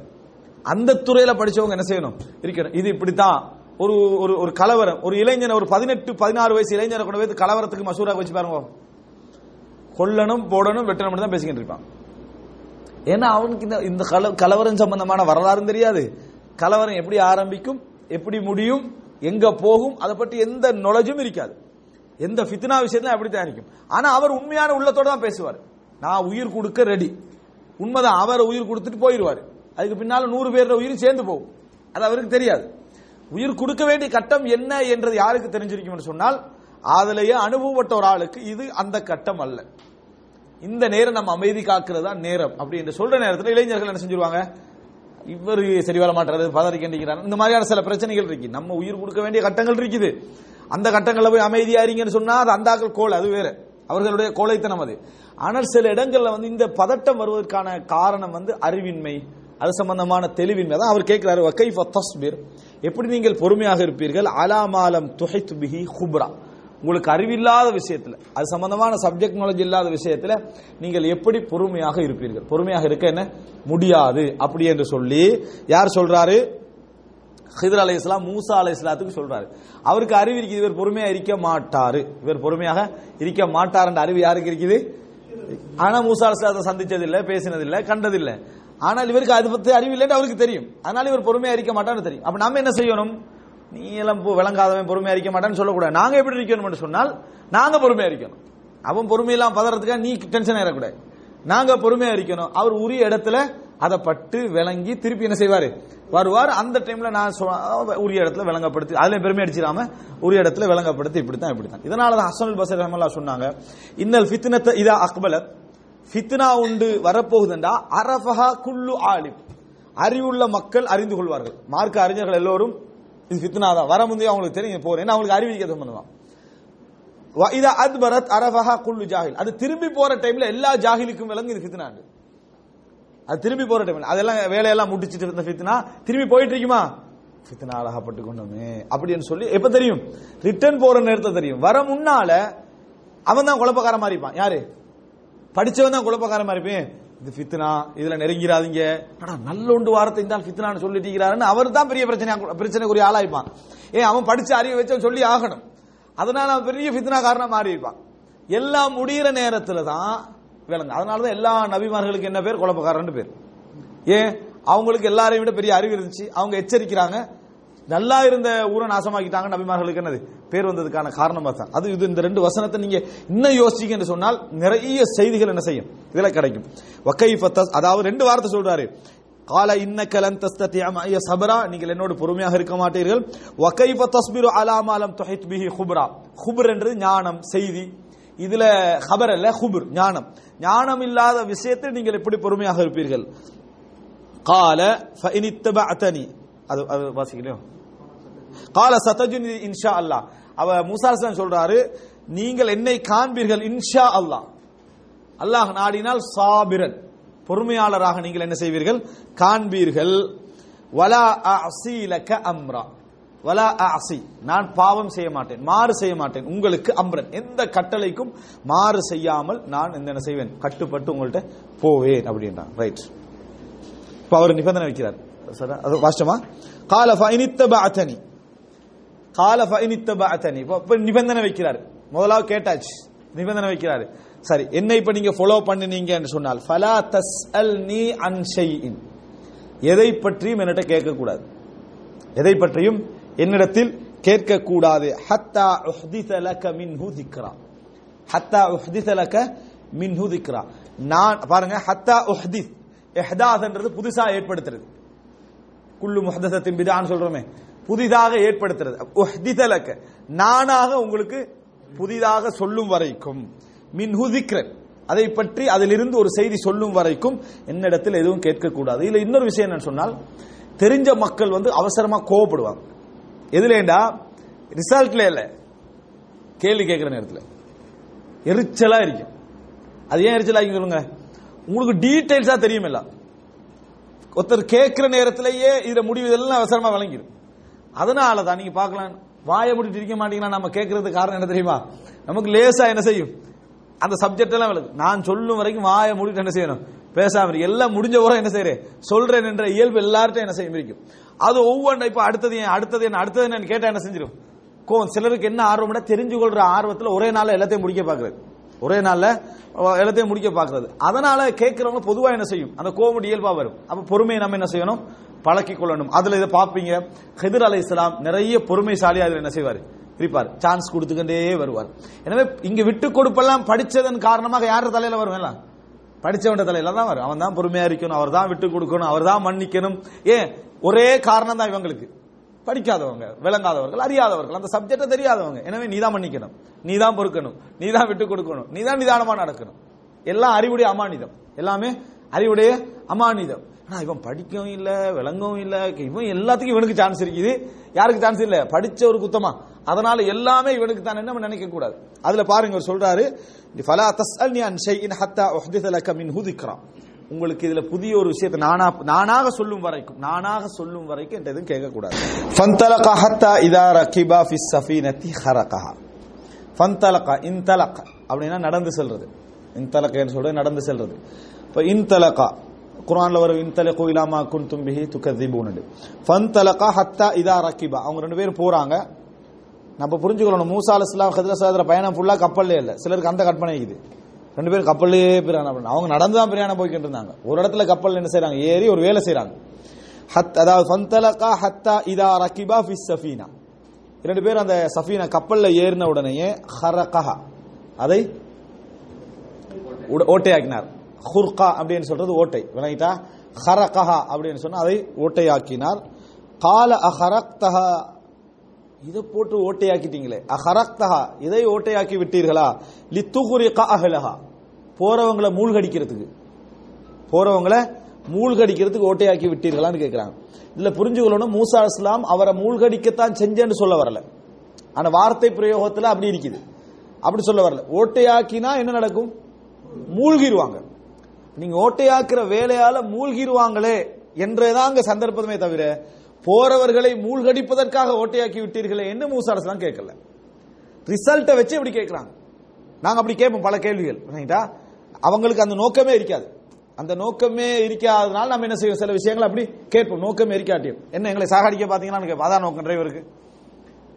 அந்த துறையில படிச்சவங்க என்ன செய்யணும்? இருக்கணும். இது இப்படித்தான். ஒரு ஒரு ஒரு கலவரம். ஒரு இளைஞன் ஒரு பதினெட்டு பதினாறு வயசு இளைஞரை கொண்டு போய் கலவரத்துக்கு மசூரா வச்சு பாருங்க கொல்லணும் போடணும் வெட்டணும் தான் பேசிக்கிட்டு இருப்பான். ஏன்னா அவனுக்கு இந்த இந்த கல- கலவரம் சம்பந்தமான வரலாறும் தெரியாது. கலவரம் எப்படி ஆரம்பிக்கும் எப்படி முடியும் எங்க போகும் அதை பற்றி எந்த நொலஜும் இருக்காது. எந்த ஃபித்னா விஷயத்துல அப்படித்தான் இருக்கும். ஆனா அவர் உண்மையான உள்ளத்தோட தான் பேசுவார். நான் உயிர் கொடுக்க ரெடி உண்மைதான் அவர் உயிர் கொடுத்துட்டு போயிடுவார் அதுக்கு பின்னால நூறு பேரோட உயிர் சேர்ந்து போகும். அது அவருக்கு தெரியாது. உயிர் கொடுக்க வேண்டிய கட்டம் என்ன என்றது யாருக்கு தெரிஞ்சிருக்கும் சொன்னால் அதுலயே அனுபவப்பட்ட ஒரு ஆளுக்கு இது அந்த கட்டம் அல்ல. இந்த நேரம் நம்ம அமைதி காக்கிறது தான் நேரம். அப்படி என்று சொல்ற நேரத்தில் இளைஞர்கள் என்ன செஞ்சிருவாங்க? இவர் சரி வர மாட்டாரு பதறிக்கின்றார் இந்த மாதிரியான சில பிரச்சனைகள் இருக்கு. நம்ம உயிர் கொடுக்க வேண்டிய கட்டங்கள் இருக்குது. அந்த கட்டங்களில் போய் அமைதியா இருங்கன்னு சொன்னா அது அந்தாக்கள் கோல் அது வேற. அவர்களுடைய கோலைத்தனம் அது. ஆனால் சில இடங்கள்ல வந்து இந்த பதட்டம் வருவதற்கான காரணம் வந்து அறிவின்மை அது சம்பந்தமான தெளிவின்மை. தான் அவர் கேட்கிறாரு வகைஃப தஸ்பிர்? எப்படி நீங்கள் பொறுமையாக இருப்பீர்கள்? அலாமாலம் துஹைத்து பிஹி ஹுப்ரா. உங்களுக்கு அறிவில்லாத விஷயத்தில் அது சம்பந்தமான சப்ஜெக்ட் நாலேஜ் இல்லாத விஷயத்தில் நீங்கள் எப்படி பொறுமையாக இருப்பீர்கள்? பொறுமையாக இருக்க என்ன? முடியாது. அப்படி என்று சொல்லி யார் சொல்றாரு? ஹிதர் அலை இஸ்லாம் மூசா அலை இஸ்லாத்துக்கு சொல்றாரு. அவருக்கு அறிவு இருக்குது இவர் பொறுமையா இருக்க மாட்டாரு. இவர் பொறுமையாக இருக்க மாட்டார் என்ற அறிவு யாருக்கு இருக்குது? ஆனா மூசா அலை இஸ்லாத்தை சந்திச்சதில்லை பேசினதில்லை கண்டதில்லை. ஆனால் இவருக்கு அது பற்றி அறிவு இல்லைன்னு அவருக்கு தெரியும். அதனால இவர் பொறுமையா இருக்க மாட்டார்னு தெரியும். அப்ப நம்ம என்ன செய்யணும்? நீ எல்லாம் விளங்காதவன் பொறுமையா இருக்க மாட்டான்னு சொல்லக்கூடாது. நாங்க எப்படி இருக்கணும் சொன்னால் நாங்க பொறுமையா இருக்கணும். அவன் பொறுமையெல்லாம் பதறதுக்காக நீ டென்ஷன் ஆயிடக்கூடாது. நாங்க பொறுமையா இருக்கணும். அவர் உரிய இடத்துல அதை பட்டு விளங்கி திருப்பி என்ன செய்வாரு? வருவார். அந்த டைம்ல நான் சொ- உரிய இடத்துல விளங்கப்படுத்தி அதுல பெருமை அடிச்சிடாம உரிய இடத்துல விளங்கப்படுத்தி இப்படித்தான் இப்படித்தான். இதனால தான் ஹசனுல் பசர் ரஹமல்லா சொன்னாங்க இன்னல் ஃபித்னத்த இதா அக்பலத். ஃபித்னா உண்டு வரப்போகுதுண்டா? அரஃபஹா குல்லு ஆலிம். அறிவுள்ள மக்கள் அறிந்து கொள்வார்கள். மார்க்க அறிஞர்கள் எல்லோரும் இது ஃபித்னா தான். வர முந்தைய அவங்களுக்கு தெரியும் போறேன் அவங்களுக்கு அறிவிக்க சம்பந்தம் இதா அத்பரத் அரஃபஹா குல்லு ஜாகில் அது திரும்பி போற டைம்ல எல்லா ஜாகிலுக்கும் விளங்கு இது ஃபித்னாண்டு அது. திரும்பி போற டைம்ல அதெல்லாம் வேலையெல்லாம் முடிச்சிட்டு இருந்த ஃபித்னா திரும்பி போயிட்டு இருக்குமா? ஃபித்னா அழகப்பட்டு கொண்டோமே. அப்படின்னு சொல்லி எப்ப தெரியும்? ரிட்டர்ன் போற நேரத்தை தெரியும். வர முன்னால அவன் தான் குழப்பக்கார மாதிரி இருப்பான். யாரு? படிச்சவன் தான் குழப்பக்கார மாதிரி இருப்பேன். இது ஃபித்னா இதுல நெருங்கிறாதீங்க அடா நல்ல ஒன்று வாரத்தை இருந்தால் ஃபித்னான்னு சொல்லிட்டீங்கிறாருன்னு அவர் தான் பெரிய பிரச்சனை பிரச்சனைக்குரிய ஆளாயிருப்பான் ஏன் அவன் படிச்ச அறிவு வச்சு சொல்லி ஆகணும். அதனால அவன் பெரிய ஃபித்னா காரணம் மாறி இருப்பான் எல்லாம் முடியிற நேரத்துல தான் விளங்கு. அதனால தான் எல்லா நபிமார்களுக்கு என்ன பேர்? குழப்பக்காரன்னு பேர். ஏன்? அவங்களுக்கு எல்லாரையும் விட பெரிய அறிவு இருந்துச்சு. அவங்க எச்சரிக்கிறாங்க. நல்லா இருந்த ஊரை நாசமாக்கிட்டாங்க நபிமார்களுக்கு என்னது? பேர் வந்ததுக்கான காரணமாக தான் அது இது இந்த ரெண்டு வசனத்தை நீங்க இன்னும் யோசிச்சீங்க என்று சொன்னால் நிறைய செய்திகள் என்ன செய்யும்? இதில் கிடைக்கும். வக்கைஃப அதாவது ரெண்டு வார்த்தை சொல்றாரு. கால இன்னக்க லன் தஸ்தத்திய மஅய சபரா நீங்கள் என்னோடு பொறுமையாக இருக்க மாட்டீர்கள். வகைஃப தஸ்பிரு அலாமாலம் மா பிஹி ஹுப்ரா குப்ர் என்றது ஞானம் செய்தி. இதுல ஹபர் அல்ல குபுர் ஞானம். ஞானம் இல்லாத விஷயத்தில் நீங்கள் எப்படி பொறுமையாக இருப்பீர்கள்? கால ஃபஇன் இத்தபஅதனி அது அது வாசிக்கலையோ? கால சத்தஜுனி இன்ஷா அல்லாஹ் அவ முசாசன் சொல்றாரு நீங்கள் என்னை காண்பீர்கள் இன்ஷா அல்லாஹ். அல்லாஹ் நாடினால் சாபிரன். பொறுமையாளராக நீங்கள் என்ன செய்வீர்கள்? காண்பீர்கள். வலா அசீலக அம்ரா. வலா அசி நான் பாவம் செய்ய மாட்டேன் மாறு செய்ய மாட்டேன் உங்களுக்கு அம்ரன். எந்த கட்டளைக்கும் மாறு செய்யாமல் நான் என்ன செய்வேன்? கட்டுப்பட்டு உங்கள்கிட்ட போவேன் அப்படின்றான். ரைட் இப்ப அவர் நிபந்தனை வைக்கிறார். அது வாஷ்டமா கால இனித்த பாத்தனி ஃபைனித்தபஅதனி இப்ப இப்போ நிபந்தனை வைக்கிறார். முதலாவது கேட்டாச்சு. நிபந்தனை வைக்கிறாரு. சரி என்னை இப்ப நீங்க ஃபாலோ பண்ணினீங்க என்று சொன்னால் ஃபலா தஸ் அல் நீ அன் ஷைஇன். எதை பற்றியும் என்னிட்ட கேட்க கூடாது எதை பற்றியும் என்னிடத்தில் கேட்க கூடாது ஹத்தா உஹ்திஸ மின் மின்ஹு திக்ரா. ஹத்தா உஹ்திஸ மின் மின்ஹு திக்ரா. நான் பாருங்க ஹத்தா உஹ்திஸ் இஹ்தாஸ்ன்றது புதுசா ஏற்படுத்துறது. குல்லு முஹதசத்தின் பிதான்னு சொல்றோமே. புதிதாக ஏற்படுத்துறது. நானாக உங்களுக்கு புதிதாக சொல்லும் வரைக்கும். மின்ஹு திக்ரன் அதை பற்றி அதிலிருந்து ஒரு செய்தி சொல்லும் வரைக்கும் என்னிடத்தில் எதுவும் கேட்கக்கூடாது. இதுல இன்னொரு விஷயம் என்ன சொன்னால் தெரிஞ்ச மக்கள் வந்து அவசரமா கோவப்படுவாங்க. எதுலேண்டா ரிசல்ட்ல இல்ல. கேள்வி கேட்கிற நேரத்தில். எரிச்சலா இருக்கும் அது ஏன் எரிச்சலா இருக்கு சொல்லுங்க? உங்களுக்கு டீடைல்ஸா தெரியும் எல்லாம் ஒருத்தர் கேட்கிற நேரத்திலேயே இதுல முடிவு இதெல்லாம் அவசரமா வழங்கிடும் அதனால தான் நீங்க பார்க்கலாம். வாயை முடிட்டு இருக்க மாட்டீங்களா? நம்ம கேட்கறதுக்கு காரணம் என்ன தெரியுமா? நமக்கு லேசா என்ன செய்யும்? அந்த சப்ஜெக்ட் எல்லாம் விளக்கு நான் சொல்லும் வரைக்கும் வாயை மூடிட்டு என்ன செய்யணும்? பேசாம எல்லாம் முடிஞ்ச உரம் என்ன செய்யறேன்? சொல்றேன் என்ற இயல்பு எல்லார்ட்டும் என்ன செய்யும்? இருக்கும் அது ஒவ்வொன்றும் இப்ப அடுத்தது ஏன் அடுத்தது என்ன அடுத்தது என்ன கேட்டா என்ன செஞ்சிடும் கோ சிலருக்கு என்ன ஆர்வம்னா தெரிஞ்சு கொள்ற ஆர்வத்தில் ஒரே நாள் எல்லாத்தையும் முடிக்க பார்க்குறது. ஒரே நாள்ல எல்லாத்தையும் முடிக்க பாக்குறது அதனால கேட்கிறவங்க பொதுவா என்ன செய்யும்? அந்த கோவம் இயல்பா வரும். அப்ப பொறுமையை நம்ம என்ன செய்யணும்? பழக்கிக் கொள்ளணும். அதுல இதை பார்ப்பீங்க. ஹெதிர் அலை இஸ்லாம் நிறைய பொறுமைசாலி அதுல என்ன செய்வாரு? இருப்பார். சான்ஸ் கொடுத்துக்கிட்டே வருவார். எனவே இங்க விட்டு கொடுப்பெல்லாம் படிச்சதன் காரணமாக யார் தலையில வரும் எல்லாம்? படிச்சவன் தலையில தான் வரும். அவன் தான் பொறுமையா இருக்கணும். அவர் தான் விட்டு கொடுக்கணும். அவர் தான் மன்னிக்கணும். ஏன்? ஒரே காரணம் தான் இவங்களுக்கு. படிக்காதவங்க விளங்காதவர்கள் அறியாதவர்கள் அந்த சப்ஜெக்டை தெரியாதவங்க. எனவே நீ தான் மன்னிக்கணும். நீ தான் பொறுக்கணும். நீ தான் விட்டு கொடுக்கணும். நீ தான் நிதானமாக நடக்கணும். எல்லாம் அறிவுடைய அமானிதம். எல்லாமே அறிவுடைய அமானிதம். ஆனா இவன் படிக்கவும் இல்ல விளங்கவும் இல்ல இவன் எல்லாத்துக்கும் இவனுக்கு சான்ஸ் இருக்குது. யாருக்கு சான்ஸ் இல்ல? படிச்ச ஒரு குத்தமா. அதனால எல்லாமே இவனுக்கு தான். என்ன நினைக்க கூடாது. அதுல பாருங்க சொல்றாரு ஃபலா தஸ்அல்னி அன் ஷைஇன் ஹத்தா உஹ்திஸ லக மின்ஹு திக்ரா. உங்களுக்கு இதுல புதிய ஒரு விஷயத்தை நானா நானாக சொல்லும் வரைக்கும் நானாக சொல்லும் வரைக்கும் என்ற எதுவும் கேட்கக்கூடாது. ஃபந்தலக ஹத்தா இதா ரகிபா ஃபி சஃபீனத்தி ஹரகஹா. ஃபந்தலக இன்தலக அப்படின்னா நடந்து செல்றது. இன்தலகன்னு சொல்றது நடந்து செல்றது. இப்போ இன்தலகா குரான்ல வரும் இன்தலகு இலாமா குன்தும் பிஹி துகذிபூன் ஃபந்தலக ஹத்தா இதா ரகிபா. அவங்க ரெண்டு பேரும் போறாங்க. நம்ம புரிஞ்சுக்கணும் மூசா அலைஹிஸ்ஸலாம் ஹஜ்ரத் சாதர பயணம் ஃபுல்லாக கப்பல்லே இல்லை. சிலருக்கு அந்த கற்பனை இருக்குது. ரெண்டு பேரும் கப்பல்லே பிரயாணம் பண்ண அவங்க நடந்து தான் பிரயாணம் போய்கிட்டு இருந்தாங்க. ஒரு இடத்துல கப்பல் என்ன செய்யறாங்க ஏறி ஒரு வேலை செய்யறாங்க ஹத் அதாவது ஃபந்தலகா ஹத்தா இதா ரகிபா ஃபி சஃபீனா. ரெண்டு பேரும் அந்த சஃபீனா கப்பல்ல ஏறின உடனேயே ஹரகஹா. அதை உட- ஓட்டையாக்கினார். ஹுர்கா அப்படின்னு சொல்றது ஓட்டை. விளங்கிட்டா? ஹரகஹா அப்படின்னு சொன்னா அதை ஓட்டையாக்கினார். கால அஹரக்தஹா இதை போட்டு ஓட்டையாக்கிட்டீங்களே. அஹரக்தஹா இதை ஓட்டையாக்கி விட்டீர்களா? லித்துகுரி அஹலஹா. போறவங்களை மூழ்கடிக்கிறதுக்கு. போறவங்களை மூழ்கடிக்கிறதுக்கு ஓட்டையாக்கி விட்டீர்களான்னு கேட்கிறாங்க இதுல புரிஞ்சுக்கொள்ளணும் மூசா இஸ்லாம் அவரை மூழ்கடிக்கத்தான் செஞ்சேன்னு சொல்ல வரல. ஆனா வார்த்தை பிரயோகத்துல அப்படி இருக்குது. அப்படி சொல்ல வரல. ஓட்டையாக்கினா என்ன நடக்கும்? மூழ்கிடுவாங்க நீங்க ஓட்டையாக்குற வேலையால மூழ்கிருவாங்களே என்றேதான் அங்க சந்தர்ப்பமே தவிர போறவர்களை மூழ்கடிப்பதற்காக ஓட்டையாக்கி விட்டீர்களே என்று மூசா இஸ்லாம் கேட்கல. ரிசல்ட்டை வச்சு இப்படி கேட்கிறாங்க. நாங்க அப்படி கேட்போம் பல கேள்விகள் ரைட்டா அவங்களுக்கு அந்த நோக்கமே இருக்காது. அந்த நோக்கமே இருக்காதனால நம்ம என்ன செய்வோம்? சில விஷயங்களை அப்படி கேட்போம். நோக்கமே இருக்காட்டியும். என்ன எங்களை சாகடிக்க பாத்தீங்கன்னா கேட்போம் அதான் நோக்கம் டிரைவருக்கு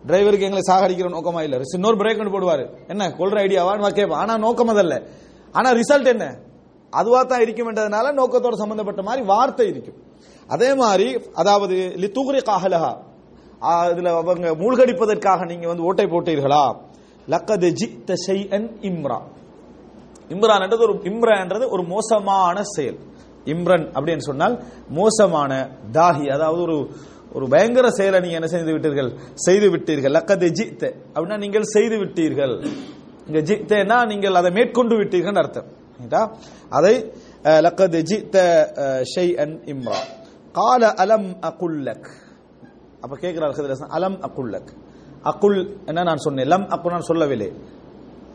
டிரைவருக்கு எங்களை சாகடிக்கிற நோக்கமா இல்ல. இன்னொரு பிரேக் ஒன்று போடுவாரு. என்ன கொள்ற ஐடியாவா கேட்போம். ஆனா நோக்கம் அதல்ல. ஆனா ரிசல்ட் என்ன? அதுவா தான் இருக்கும்ன்றதுனால நோக்கத்தோட சம்பந்தப்பட்ட மாதிரி வார்த்தை இருக்கும். அதே மாதிரி அதாவது லித்துகுரி காஹலஹா இதுல அவங்க மூழ்கடிப்பதற்காக நீங்க வந்து ஓட்டை போட்டீர்களா? லக்கது ஜித்த ஷைஅன் இம்ரா. இம்ரான்ன்றது ஒரு இம்ரான்றது ஒரு மோசமான செயல். இம்ரன் அப்படின்னு சொன்னால் மோசமான தாஹி அதாவது ஒரு ஒரு பயங்கர செயலை நீங்க என்ன செய்து விட்டீர்கள்? செய்து விட்டீர்கள். லக்கது ஜித்த அப்படின்னா நீங்கள் செய்து விட்டீர்கள். இங்க ஜித்தேனா நீங்கள் அதை மேற்கொண்டு விட்டீர்கள் அர்த்தம். அதை அஹ், லக்கது ஜித்த ஷை அன் இம்ரா. கால அலம் அகுல்லக் அப்ப கேட்கிறார் ஹிதர் ஹசன், அலம் அகுல்லக் அகுல் என்ன நான் சொன்னேன்? லம் அக்குல் நான் சொல்லவில்லை.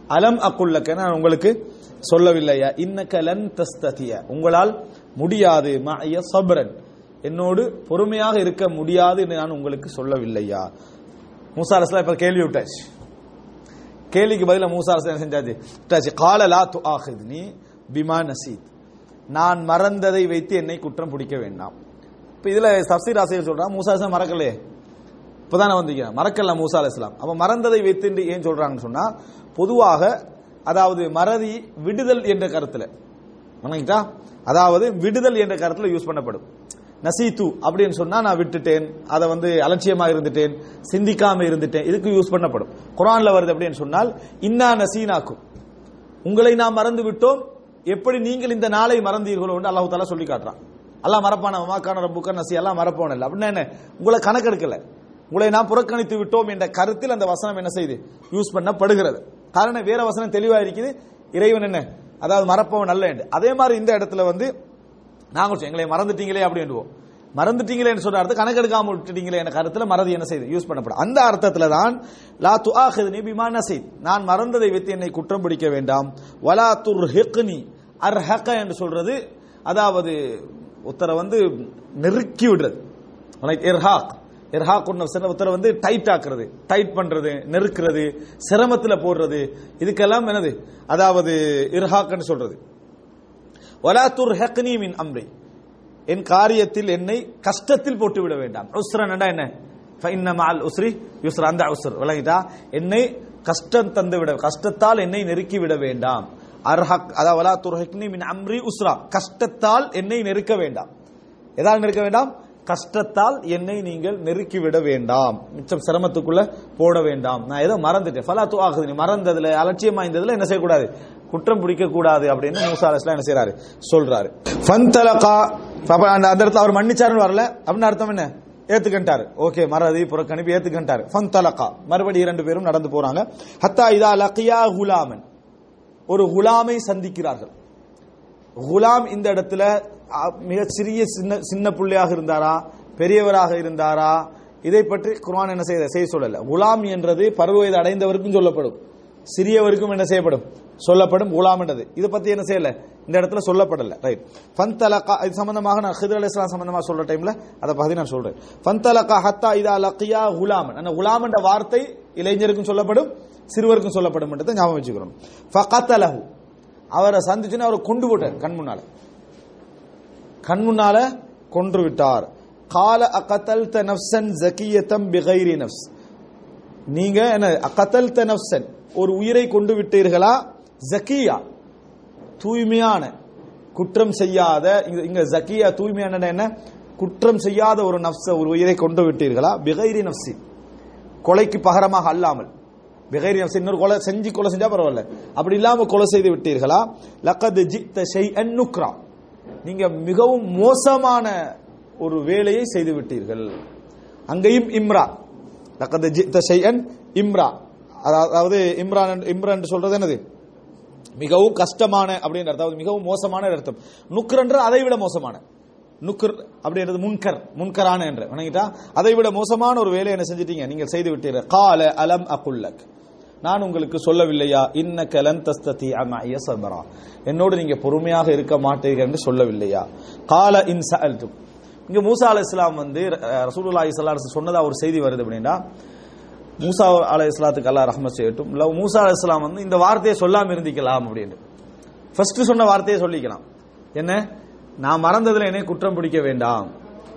அலம் அக்குல்லக்க நான் உங்களுக்கு சொல்லவில்லையா இன்னக்க லன் தஸ்ததிய. உங்களால் முடியாது. மஅய சப்ரன். என்னோடு பொறுமையாக இருக்க முடியாது என்று நான் உங்களுக்கு சொல்லவில்லையா? மூசா அலைஹிஸ்ஸலாம் இப்ப கேள்வி விட்டாச்சு கேள்விக்கு பதில மூசா அரசு என்ன செஞ்சாச்சு? விட்டாச்சு. கால லா துஆஹித்னி பிமா நசீத். நான் மறந்ததை வைத்து என்னை குற்றம் பிடிக்க வேண்டாம். இப்ப இதுல தப்சீர் ஆசிரியர் சொல்றான் மூசா இஸ்லாம் மறக்கலையே. இப்பதானே வந்தீங்க. மறக்கல மூசா அலைஹிஸ்ஸலாம் அப்ப மறந்ததை வைத்து ஏன் சொல்றாங்கன்னு சொன்னா பொதுவாக அதாவது மறதி விடுதல் என்ற கருத்துல. வணங்கிட்டா அதாவது விடுதல் என்ற கருத்துல யூஸ் பண்ணப்படும். நசீத்து அப்படின்னு சொன்னா நான் விட்டுட்டேன் அதை வந்து அலட்சியமா இருந்துட்டேன் சிந்திக்காம இருந்துட்டேன் இதுக்கு யூஸ் பண்ணப்படும். குரான்ல வருது அப்படின்னு சொன்னால் இன்னா நசீனாக்கும். உங்களை நாம் மறந்து விட்டோம் எப்படி நீங்கள் இந்த நாளை மறந்தீர்களோ என்று அல்லாஹ் தாலா சொல்லி காட்டுறான். எல்லாம் மறப்பான? மாக்கான புக்க நசி எல்லாம் மறப்பான? இல்லை. அப்படின்னா என்ன? உங்களை கணக்கெடுக்கல. உங்களை நான் புறக்கணித்து விட்டோம் என்ற கருத்தில் அந்த வசனம் என்ன செய்து யூஸ் பண்ணப்படுகிறது. காரணம் வேற வசனம் தெளிவா இருக்குது. இறைவன் என்ன? அதாவது மறப்பவன் நல்ல என்று. அதே மாதிரி இந்த இடத்துல வந்து நாங்கள் எங்களை மறந்துட்டீங்களே அப்படின்வோம் மறந்துட்டீங்களேன்னு சொல்ற அர்த்தம் கணக்கெடுக்காம விட்டுட்டீங்களே என்ற கருத்துல மறதி என்ன செய்யுது? யூஸ் பண்ணப்படும். அந்த அர்த்தத்துல தான் லா துஆஹித்னி பிமா நசீத். நான் மறந்ததை வைத்து என்னை குற்றம் பிடிக்க வேண்டாம். வலா துர்ஹிக்னி அர்ஹக என்று சொல்றது அதாவது உத்தர வந்து நெருக்கி விடுறது. லைக் எர்ஹாக் எர்ஹாக் ஒன்று உத்தர வந்து டைட் ஆக்குறது டைட் பண்றது நெருக்கிறது சிரமத்தில் போடுறது. இதுக்கெல்லாம் என்னது? அதாவது இர்ஹாக்னு சொல்றது. வலா துர்ஹக்னி மின் அம்ரி. என் காரியத்தில் என்னை கஷ்டத்தில் போட்டு விட வேண்டாம். உஸ்ரன்டா என்ன? ஃபைன்ன உஸ்ரி யுஸ்ரா அந்த உஸ்ர். விளங்கிட்டா? என்னை கஷ்டம் தந்து விட கஷ்டத்தால் என்னை நெருக்கி விட வேண்டாம். அர்ஹக் அதாவது துர்ஹக்னி மின் அம்ரி உஸ்ரா. கஷ்டத்தால் என்னை நெருக்க வேண்டாம். எதால் நெருக்க வேண்டாம்? கஷ்டத்தால் என்னை நீங்கள் நெருக்கிவிட வேண்டாம். மிச்சம் சிரமத்துக்குள்ள போட வேண்டாம். நான் ஏதோ மறந்துட்டேன். ஃபலா தூ ஆகுது நீ மறந்ததுல அலட்சியமாய்ந்ததுல என்ன செய்யக்கூடாது? குற்றம் பிடிக்க கூடாது அப்படின்னு மூசா அலைஹிஸ்ஸலாம் என்ன செய்யறாரு சொல்றாரு. ஃபந்தலகா அந்த அந்த இடத்துல அவர் மன்னிச்சாருன்னு வரல. அப்படின்னு அர்த்தம் என்ன? ஏத்துக்கிட்டாரு. ஓகே மறதி புறக்கணிப்பு ஏத்துக்கிட்டாரு. ஃபந்தலகா. மறுபடியும் இரண்டு பேரும் நடந்து போறாங்க. ஹத்தா இதா லக்கியா குலாமன். ஒரு குலாமை சந்திக்கிறார்கள். குலாம் இந்த இடத்துல மிக சிறிய சின்ன சின்ன பிள்ளையாக இருந்தாரா? பெரியவராக இருந்தாரா? இதை பற்றி குர்ஆன் என்ன செய்ய செய்ய சொல்லல. குலாம் என்றது பருவ வயது அடைந்தவருக்கும் சொல்லப்படும். சிறியவருக்கும் என்ன செய்யப்படும்? சொல்லப்படும் குலாம் என்றது. இதை பத்தி என்ன செய்யல? இந்த இடத்துல சொல்லப்படல. ரைட் ஃபந்தலகா இது சம்பந்தமாக நான் ஹிதர் அலி இஸ்லாம் சம்பந்தமாக சொல்ற டைம்ல அதை பத்தி நான் சொல்றேன். ஃபந்தலகா ஹத்தா இதா லக்கியா குலாம் அந்த குலாம் என்ற வார்த்தை இளைஞருக்கும் சொல்லப்படும். சிறுவருக்கும் சொல்லப்படும் என்றதை ஞாபகம் வச்சுக்கிறோம். ஃபகத்தலஹு. அவரை சந்திச்சுன்னு அவரை கொண்டு போட்டார் கண் முன்னால. கண் முன்னால கொன்று விட்டார். கால அகத்தல் நஃப்சன் ஜக்கியத்தம் பிகைரி நஃப்ஸ். நீங்க என்ன அகத்தல் நஃப்சன் ஒரு உயிரை கொண்டு விட்டீர்களா? ஜக்கியா. தூய்மையான குற்றம் செய்யாத இங்க- இங்க ஜக்கியா தூய்மையான என்ன? குற்றம் செய்யாத ஒரு நஃப்ஸ ஒரு உயிரை கொண்டு விட்டீர்களா? பிகைரி நஃப்சி கொலைக்கு பகரமாக அல்லாமல். பிகைரி நஃப்சி இன்னொரு கொலை செஞ்சு கொலை செஞ்சா பரவாயில்ல அப்படி இல்லாம கொலை செய்து விட்டீர்களா லக்கது ஜித்த ஷைஅன் நுக்ரா நீங்க மிகவும் மோசமான ஒரு வேலையை செய்து விட்டீர்கள். அங்கேயும் இம்ரா. லக்கது ஜித்த ஷைஅன் இம்ரா. அதாவது இம்ரான் இம்ரான் என்று சொல்றது என்னது? மிகவும் கஷ்டமான அப்படின்ற அதாவது மிகவும் மோசமான அர்த்தம். நுக்ரன்ற அதை விட மோசமான. நுக்கர் அப்படின்றது முன்கர் முன்கரான என்று. வணங்கிட்டா? அதை விட மோசமான ஒரு வேலையை என்ன செஞ்சிட்டீங்க? நீங்கள் செய்து விட்டீர்கள். கால அலம் அகுல்லக். நான் உங்களுக்கு சொல்லவில்லையா? இன்ன கலன் தஸ்ததி அமய சபரா. என்னோடு நீங்க பொறுமையாக இருக்க மாட்டீர்கள் என்று சொல்லவில்லையா? கால இன் சஅல்தும். இங்க மூசா இஸ்லாம் வந்து ரசூலுல்லா ரசூலுல்லாஹி சொன்னதா ஒரு செய்தி வருது அப்படின்னா மூசா அலை இஸ்லாத்துக்கு அல்லா ரஹ்மத் செய்யட்டும். இல்ல மூசா அலை இஸ்லாம் வந்து இந்த வார்த்தையை சொல்லாம இருந்திக்கலாம் அப்படின்னு. ஃபர்ஸ்ட் சொன்ன வார்த்தையை சொல்லிக்கலாம். என்ன? நான் மறந்ததுல என்னை குற்றம் பிடிக்க வேண்டாம்.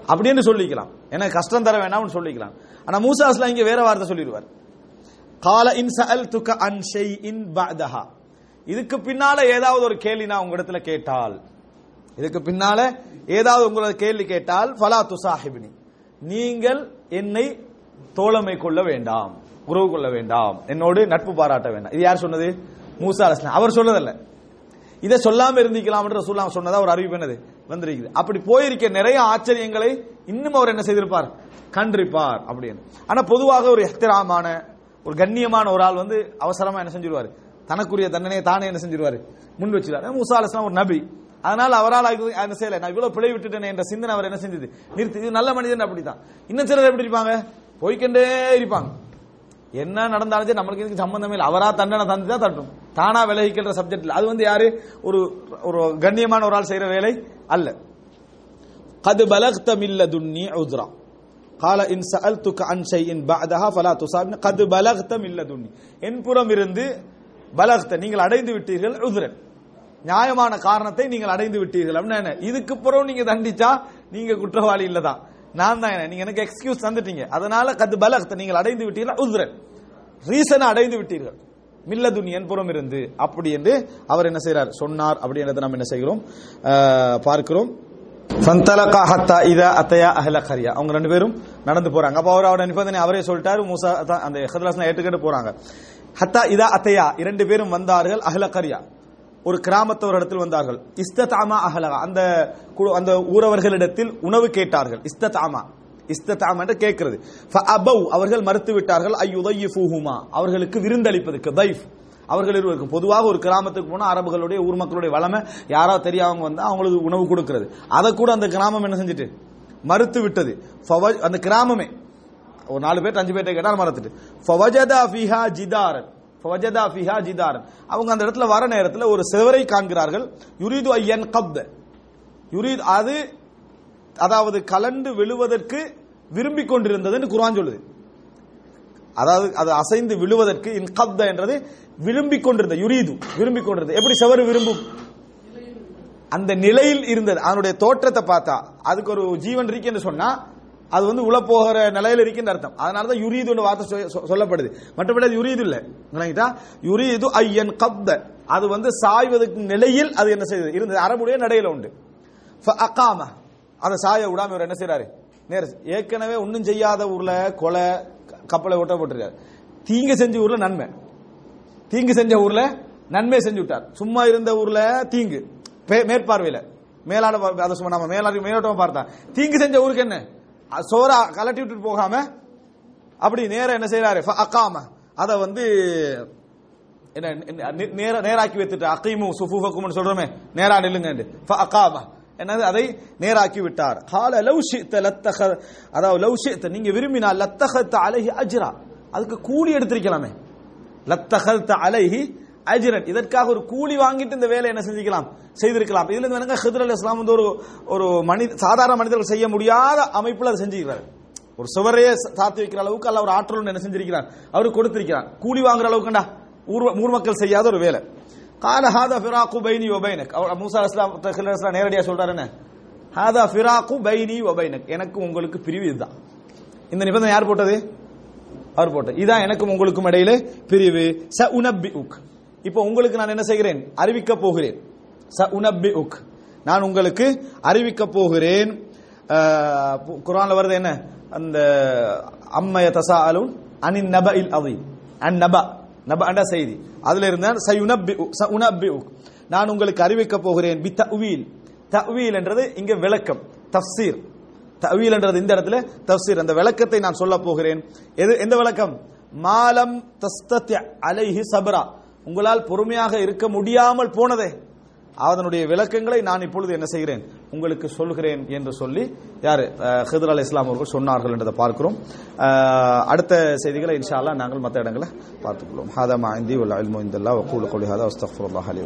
அப்படின்னு சொல்லிக்கலாம். எனக்கு கஷ்டம் தர வேண்டாம்னு சொல்லிக்கலாம். ஆனா மூசா அஸ்லாம் இங்க வேற வார்த்தை சொல்லிடுவார். கால இன் சஅல்துக அன் ஷைஇன் பஅதஹா இதுக்கு பின்னால ஏதாவது ஒரு கேள்வி நான் உங்களிடத்துல கேட்டால். இதுக்கு பின்னால ஏதாவது உங்களோட கேள்வி கேட்டால் ஃபலா துசாஹிபினி. நீங்கள் என்னை தோழமை கொள்ள வேண்டாம் உறவு கொள்ள வேண்டாம். என்னோடு நட்பு பாராட்ட வேண்டாம். இது யார் சொன்னது? மூசா அலைஹிஸ்ஸலாம் அவர் சொன்னதல்ல. இதை சொல்லாம இருந்திக்கலாம் என்று சொன்னதா ஒரு அறிவிப்பு என்னது? வந்திருக்குது. அப்படி போயிருக்க நிறைய ஆச்சரியங்களை இன்னும் அவர் என்ன செய்திருப்பார்? கண்டிருப்பார் அப்படின்னு. ஆனா பொதுவாக ஒரு எஹ்திராமான ஒரு கண்ணியமான ஒரு ஆள் வந்து அவசரமா என்ன செஞ்சிருவாரு? தனக்குரிய தண்டனையை தானே என்ன செஞ்சிருவாரு? முன் வச்சிருவாரு. மூசா அலிஸ்லாம் ஒரு நபி. அதனால அவரால் என்ன செய்யல. நான் இவ்வளவு பிழை விட்டுட்டேன் என்ற சிந்தனை அவர் என்ன செஞ்சது? நிறுத்தி. இது நல்ல மனிதன் அப்படித்தான். இன்னும் சிலர் எப்படி இருப்பாங்க? போய்கண்டே இருப்பாங்க. என்ன நடந்தாலும் நம்மளுக்கு இதுக்கு சம்பந்தமே இல்லை. அவரா தண்டனை தந்து தான் தட்டும் தானா விலகிக்கிற சப்ஜெக்ட்ல அது வந்து யாரு? ஒரு ஒரு கண்ணியமான ஒரு ஆள் செய்யற வேலை அல்ல. கது பலக்த மில்ல துன்னி உதுரா. கால இன் சஅல்துக அன் ஷைஇன் பஅதஹா ஃபலா துசாபின் கத் பலக்த மின் லதுன்னி என்புறம் இருந்து பலக்த நீங்கள் அடைந்து விட்டீர்கள் உதுரன். நியாயமான காரணத்தை நீங்கள் அடைந்து விட்டீர்கள் அப்படின்னா என்ன? இதுக்கு பிறகு நீங்க தண்டிச்சா நீங்க குற்றவாளி இல்லதான் நான் தான் என்ன? நீங்க எனக்கு எக்ஸ்கியூஸ் தந்துட்டீங்க. அதனால கது பலக்த நீங்கள் அடைந்து விட்டீர்கள் உதுரன். ரீசனை அடைந்து விட்டீர்கள். மில்லதுன் என்புறம் இருந்து அப்படி என்று அவர் என்ன செய்கிறார் சொன்னார். அப்படின்றத நாம் என்ன செய்கிறோம்? பார்க்கிறோம். சந்தலகா ஹத்தா இதா அத்தையா அஹல கரியா அவங்க ரெண்டு பேரும் நடந்து போறாங்க. அப்ப அவர் அவரோட நிபந்தனை அவரே சொல்லிட்டாரு. மூசா தான் அந்த ஹதராஸ்லாம் ஏற்றுக்கிட்டு போறாங்க. ஹத்தா இதா அத்தையா? இரண்டு பேரும் வந்தார்கள் அஹ்ல கரியா. ஒரு கிராமத்தவர் இடத்தில் வந்தார்கள். இஸ்ததாமா அஹலகா அந்த அந்த ஊரவர்களிடத்தில் உணவு கேட்டார்கள். இஸ்ததாமா. இஸ்ததாமா என்று கேட்கிறது. அவர்கள் மறுத்து விட்டார்கள் ஐயுதையிஃபுஹுமா அவர்களுக்கு விருந்தளிப்பதற்கு. தைஃப். அவர்கள் இருவருக்கும் பொதுவாக ஒரு கிராமத்துக்கு போனால் அரபுகளுடைய ஊர் மக்களுடைய வளமை யாரோ தெரியாதவங்க வந்தால் அவங்களுக்கு உணவு கொடுக்கிறது. அதை கூட அந்த கிராமம் என்ன செஞ்சுட்டு? மறுத்து விட்டது. அந்த கிராமமே. ஒரு நாலு பேர் அஞ்சு பேர்ட்ட கேட்டால் மறந்துட்டு ஃபவஜதா ஃபிஹா ஜிதாரன். ஃபவஜதா ஃபிஹா ஜிதாரன். அவங்க அந்த இடத்துல வர நேரத்தில் ஒரு செவரை காண்கிறார்கள். யுரீது ஐயன் கப்த. யுரீத் அது அதாவது கலண்டு விழுவதற்கு விரும்பிக் கொண்டிருந்ததுன்னு குரான் சொல்லுது. அதாவது அது அசைந்து விழுவதற்கு இன்கப்த என்றது விரும்பிக் கொண்டிருந்த யுரீது விரும்பிக் கொண்டிருந்தது. எப்படி செவரு விரும்பும்? அந்த நிலையில் இருந்தது. அதனுடைய தோற்றத்தை பார்த்தா அதுக்கு ஒரு ஜீவன் இருக்குன்னு சொன்னா அது வந்து உள்ள போகிற நிலையில் இருக்குன்னு அர்த்தம். அதனால தான் யுரீது வார்த்தை சொ- சொ- சொல்லப்படுது. மற்றபடி அது யுரீது இல்லை. விளங்கிட்டா யுரீது ஐயன் கப்த. அது வந்து சாய்வதற்கு நிலையில் அது என்ன செய்தது? இருந்தது. அரபுடைய நடையில உண்டு. அகாம. அதை சாய விடாம இவர் என்ன செய்யறாரு நேர ஏற்கனவே ஒன்றும் செய்யாத ஊர்ல கொலை கப்பலை ஓட்ட போட்டிருக்காரு. தீங்கு செஞ்ச ஊர்ல நன்மை. தீங்கு செஞ்ச ஊர்ல நன்மை செஞ்சு விட்டார். சும்மா இருந்த ஊர்ல தீங்கு. மேற்பார்வையில. மேலாட அதை சும்மா நம்ம மேலாடி மேலோட்டமா பார்த்தா. தீங்கு செஞ்ச ஊருக்கு என்ன? அ- சோறா கலட்டி விட்டுட்டு போகாம அப்படி நேரம் என்ன செய்யறாரு அக்காம அதை வந்து என்ன நேர நேராக்கி வைத்துட்டு அகைமு சுஃபுஃபக்கும்னு சொல்றோமே. நேரா நில்லுங்க அக்காமா என்னது? அதை நேராக்கி விட்டார் கால லவ் ஷித்த லத்தக அதாவது லவ் ஷித்த நீங்க விரும்பினால் லத்தகத்த அலைஹி அஜ்ரா. அதுக்கு கூலி எடுத்திருக்கலாமே. லத்தகத்த அலைஹி அஜிரன். இதற்காக ஒரு கூலி வாங்கிட்டு இந்த வேலை என்ன செஞ்சுக்கலாம்? செய்திருக்கலாம். இதுல இருந்து வேணுங்க ஹிதர் அலி இஸ்லாம் வந்து ஒரு ஒரு மனித சாதாரண மனிதர்கள் செய்ய முடியாத அமைப்புல அதை செஞ்சுக்கிறார் ஒரு சுவரையே சாத்தி வைக்கிற அளவுக்கு அல்ல ஒரு ஆற்றல் என்ன செஞ்சிருக்கிறார்? அவரு கொடுத்திருக்கிறார். கூலி வாங்குற அளவுக்குண்டா? ஊர் ஊர் மக்கள் செய்யாத ஒரு வேலை. கால ஹாதா ஃபிராக்கு பைனி ஒபைனக் அவர் மூசா அஸ்லாம் ஹிதர் நேரடியாக இஸ்லாம் சொல்றாரு என்ன? ஹாதா ஃபிராக்கு பைனி ஒபைனக் எனக்கு உங்களுக்கு பிரிவு இதுதான். இந்த நிபந்தனை யார் போட்டது? அவர் போட்டது. இதான் எனக்கும் உங்களுக்கும் இடையில பிரிவு. ச உனப்பி உக் இப்போ உங்களுக்கு நான் என்ன செய்கிறேன்? அறிவிக்க போகிறேன். ச உனப்பி உக் நான் உங்களுக்கு அறிவிக்க போகிறேன். குரான்ல வருது என்ன? அந்த அம்மைய தசா அலுன் அனின் நப இல் அவி அன் நபா நப செய்தி. அதுல இருந்தான் ச உனப்பி ச நான் உங்களுக்கு அறிவிக்க போகிறேன் பி தவீல் தவீல் என்றது இங்க விளக்கம் தஃசீர் தவீல் என்றது இந்த இடத்துல தஃசீர் அந்த விளக்கத்தை நான் சொல்ல போகிறேன். எது எந்த விளக்கம்? மாலம் தஸ்தத்ய அலைஹி சபரா. உங்களால் பொறுமையாக இருக்க முடியாமல் போனதே. அதனுடைய விளக்கங்களை நான் இப்பொழுது என்ன செய்கிறேன்? உங்களுக்கு சொல்கிறேன் என்று சொல்லி யார்? ஹிதர் அலி இஸ்லாம் அவர்கள் சொன்னார்கள் என்றதை பார்க்கிறோம். அடுத்த செய்திகளை இன்ஷா அல்லா நாங்கள் மற்ற இடங்களை பார்த்துக்கொள்வோம் ஹாதா மாந்தி இந்தி வல் இல்மு இந்தல்லா வக்கூலு கௌலி ஹாதா அஸ்தஃபுல்லா அலி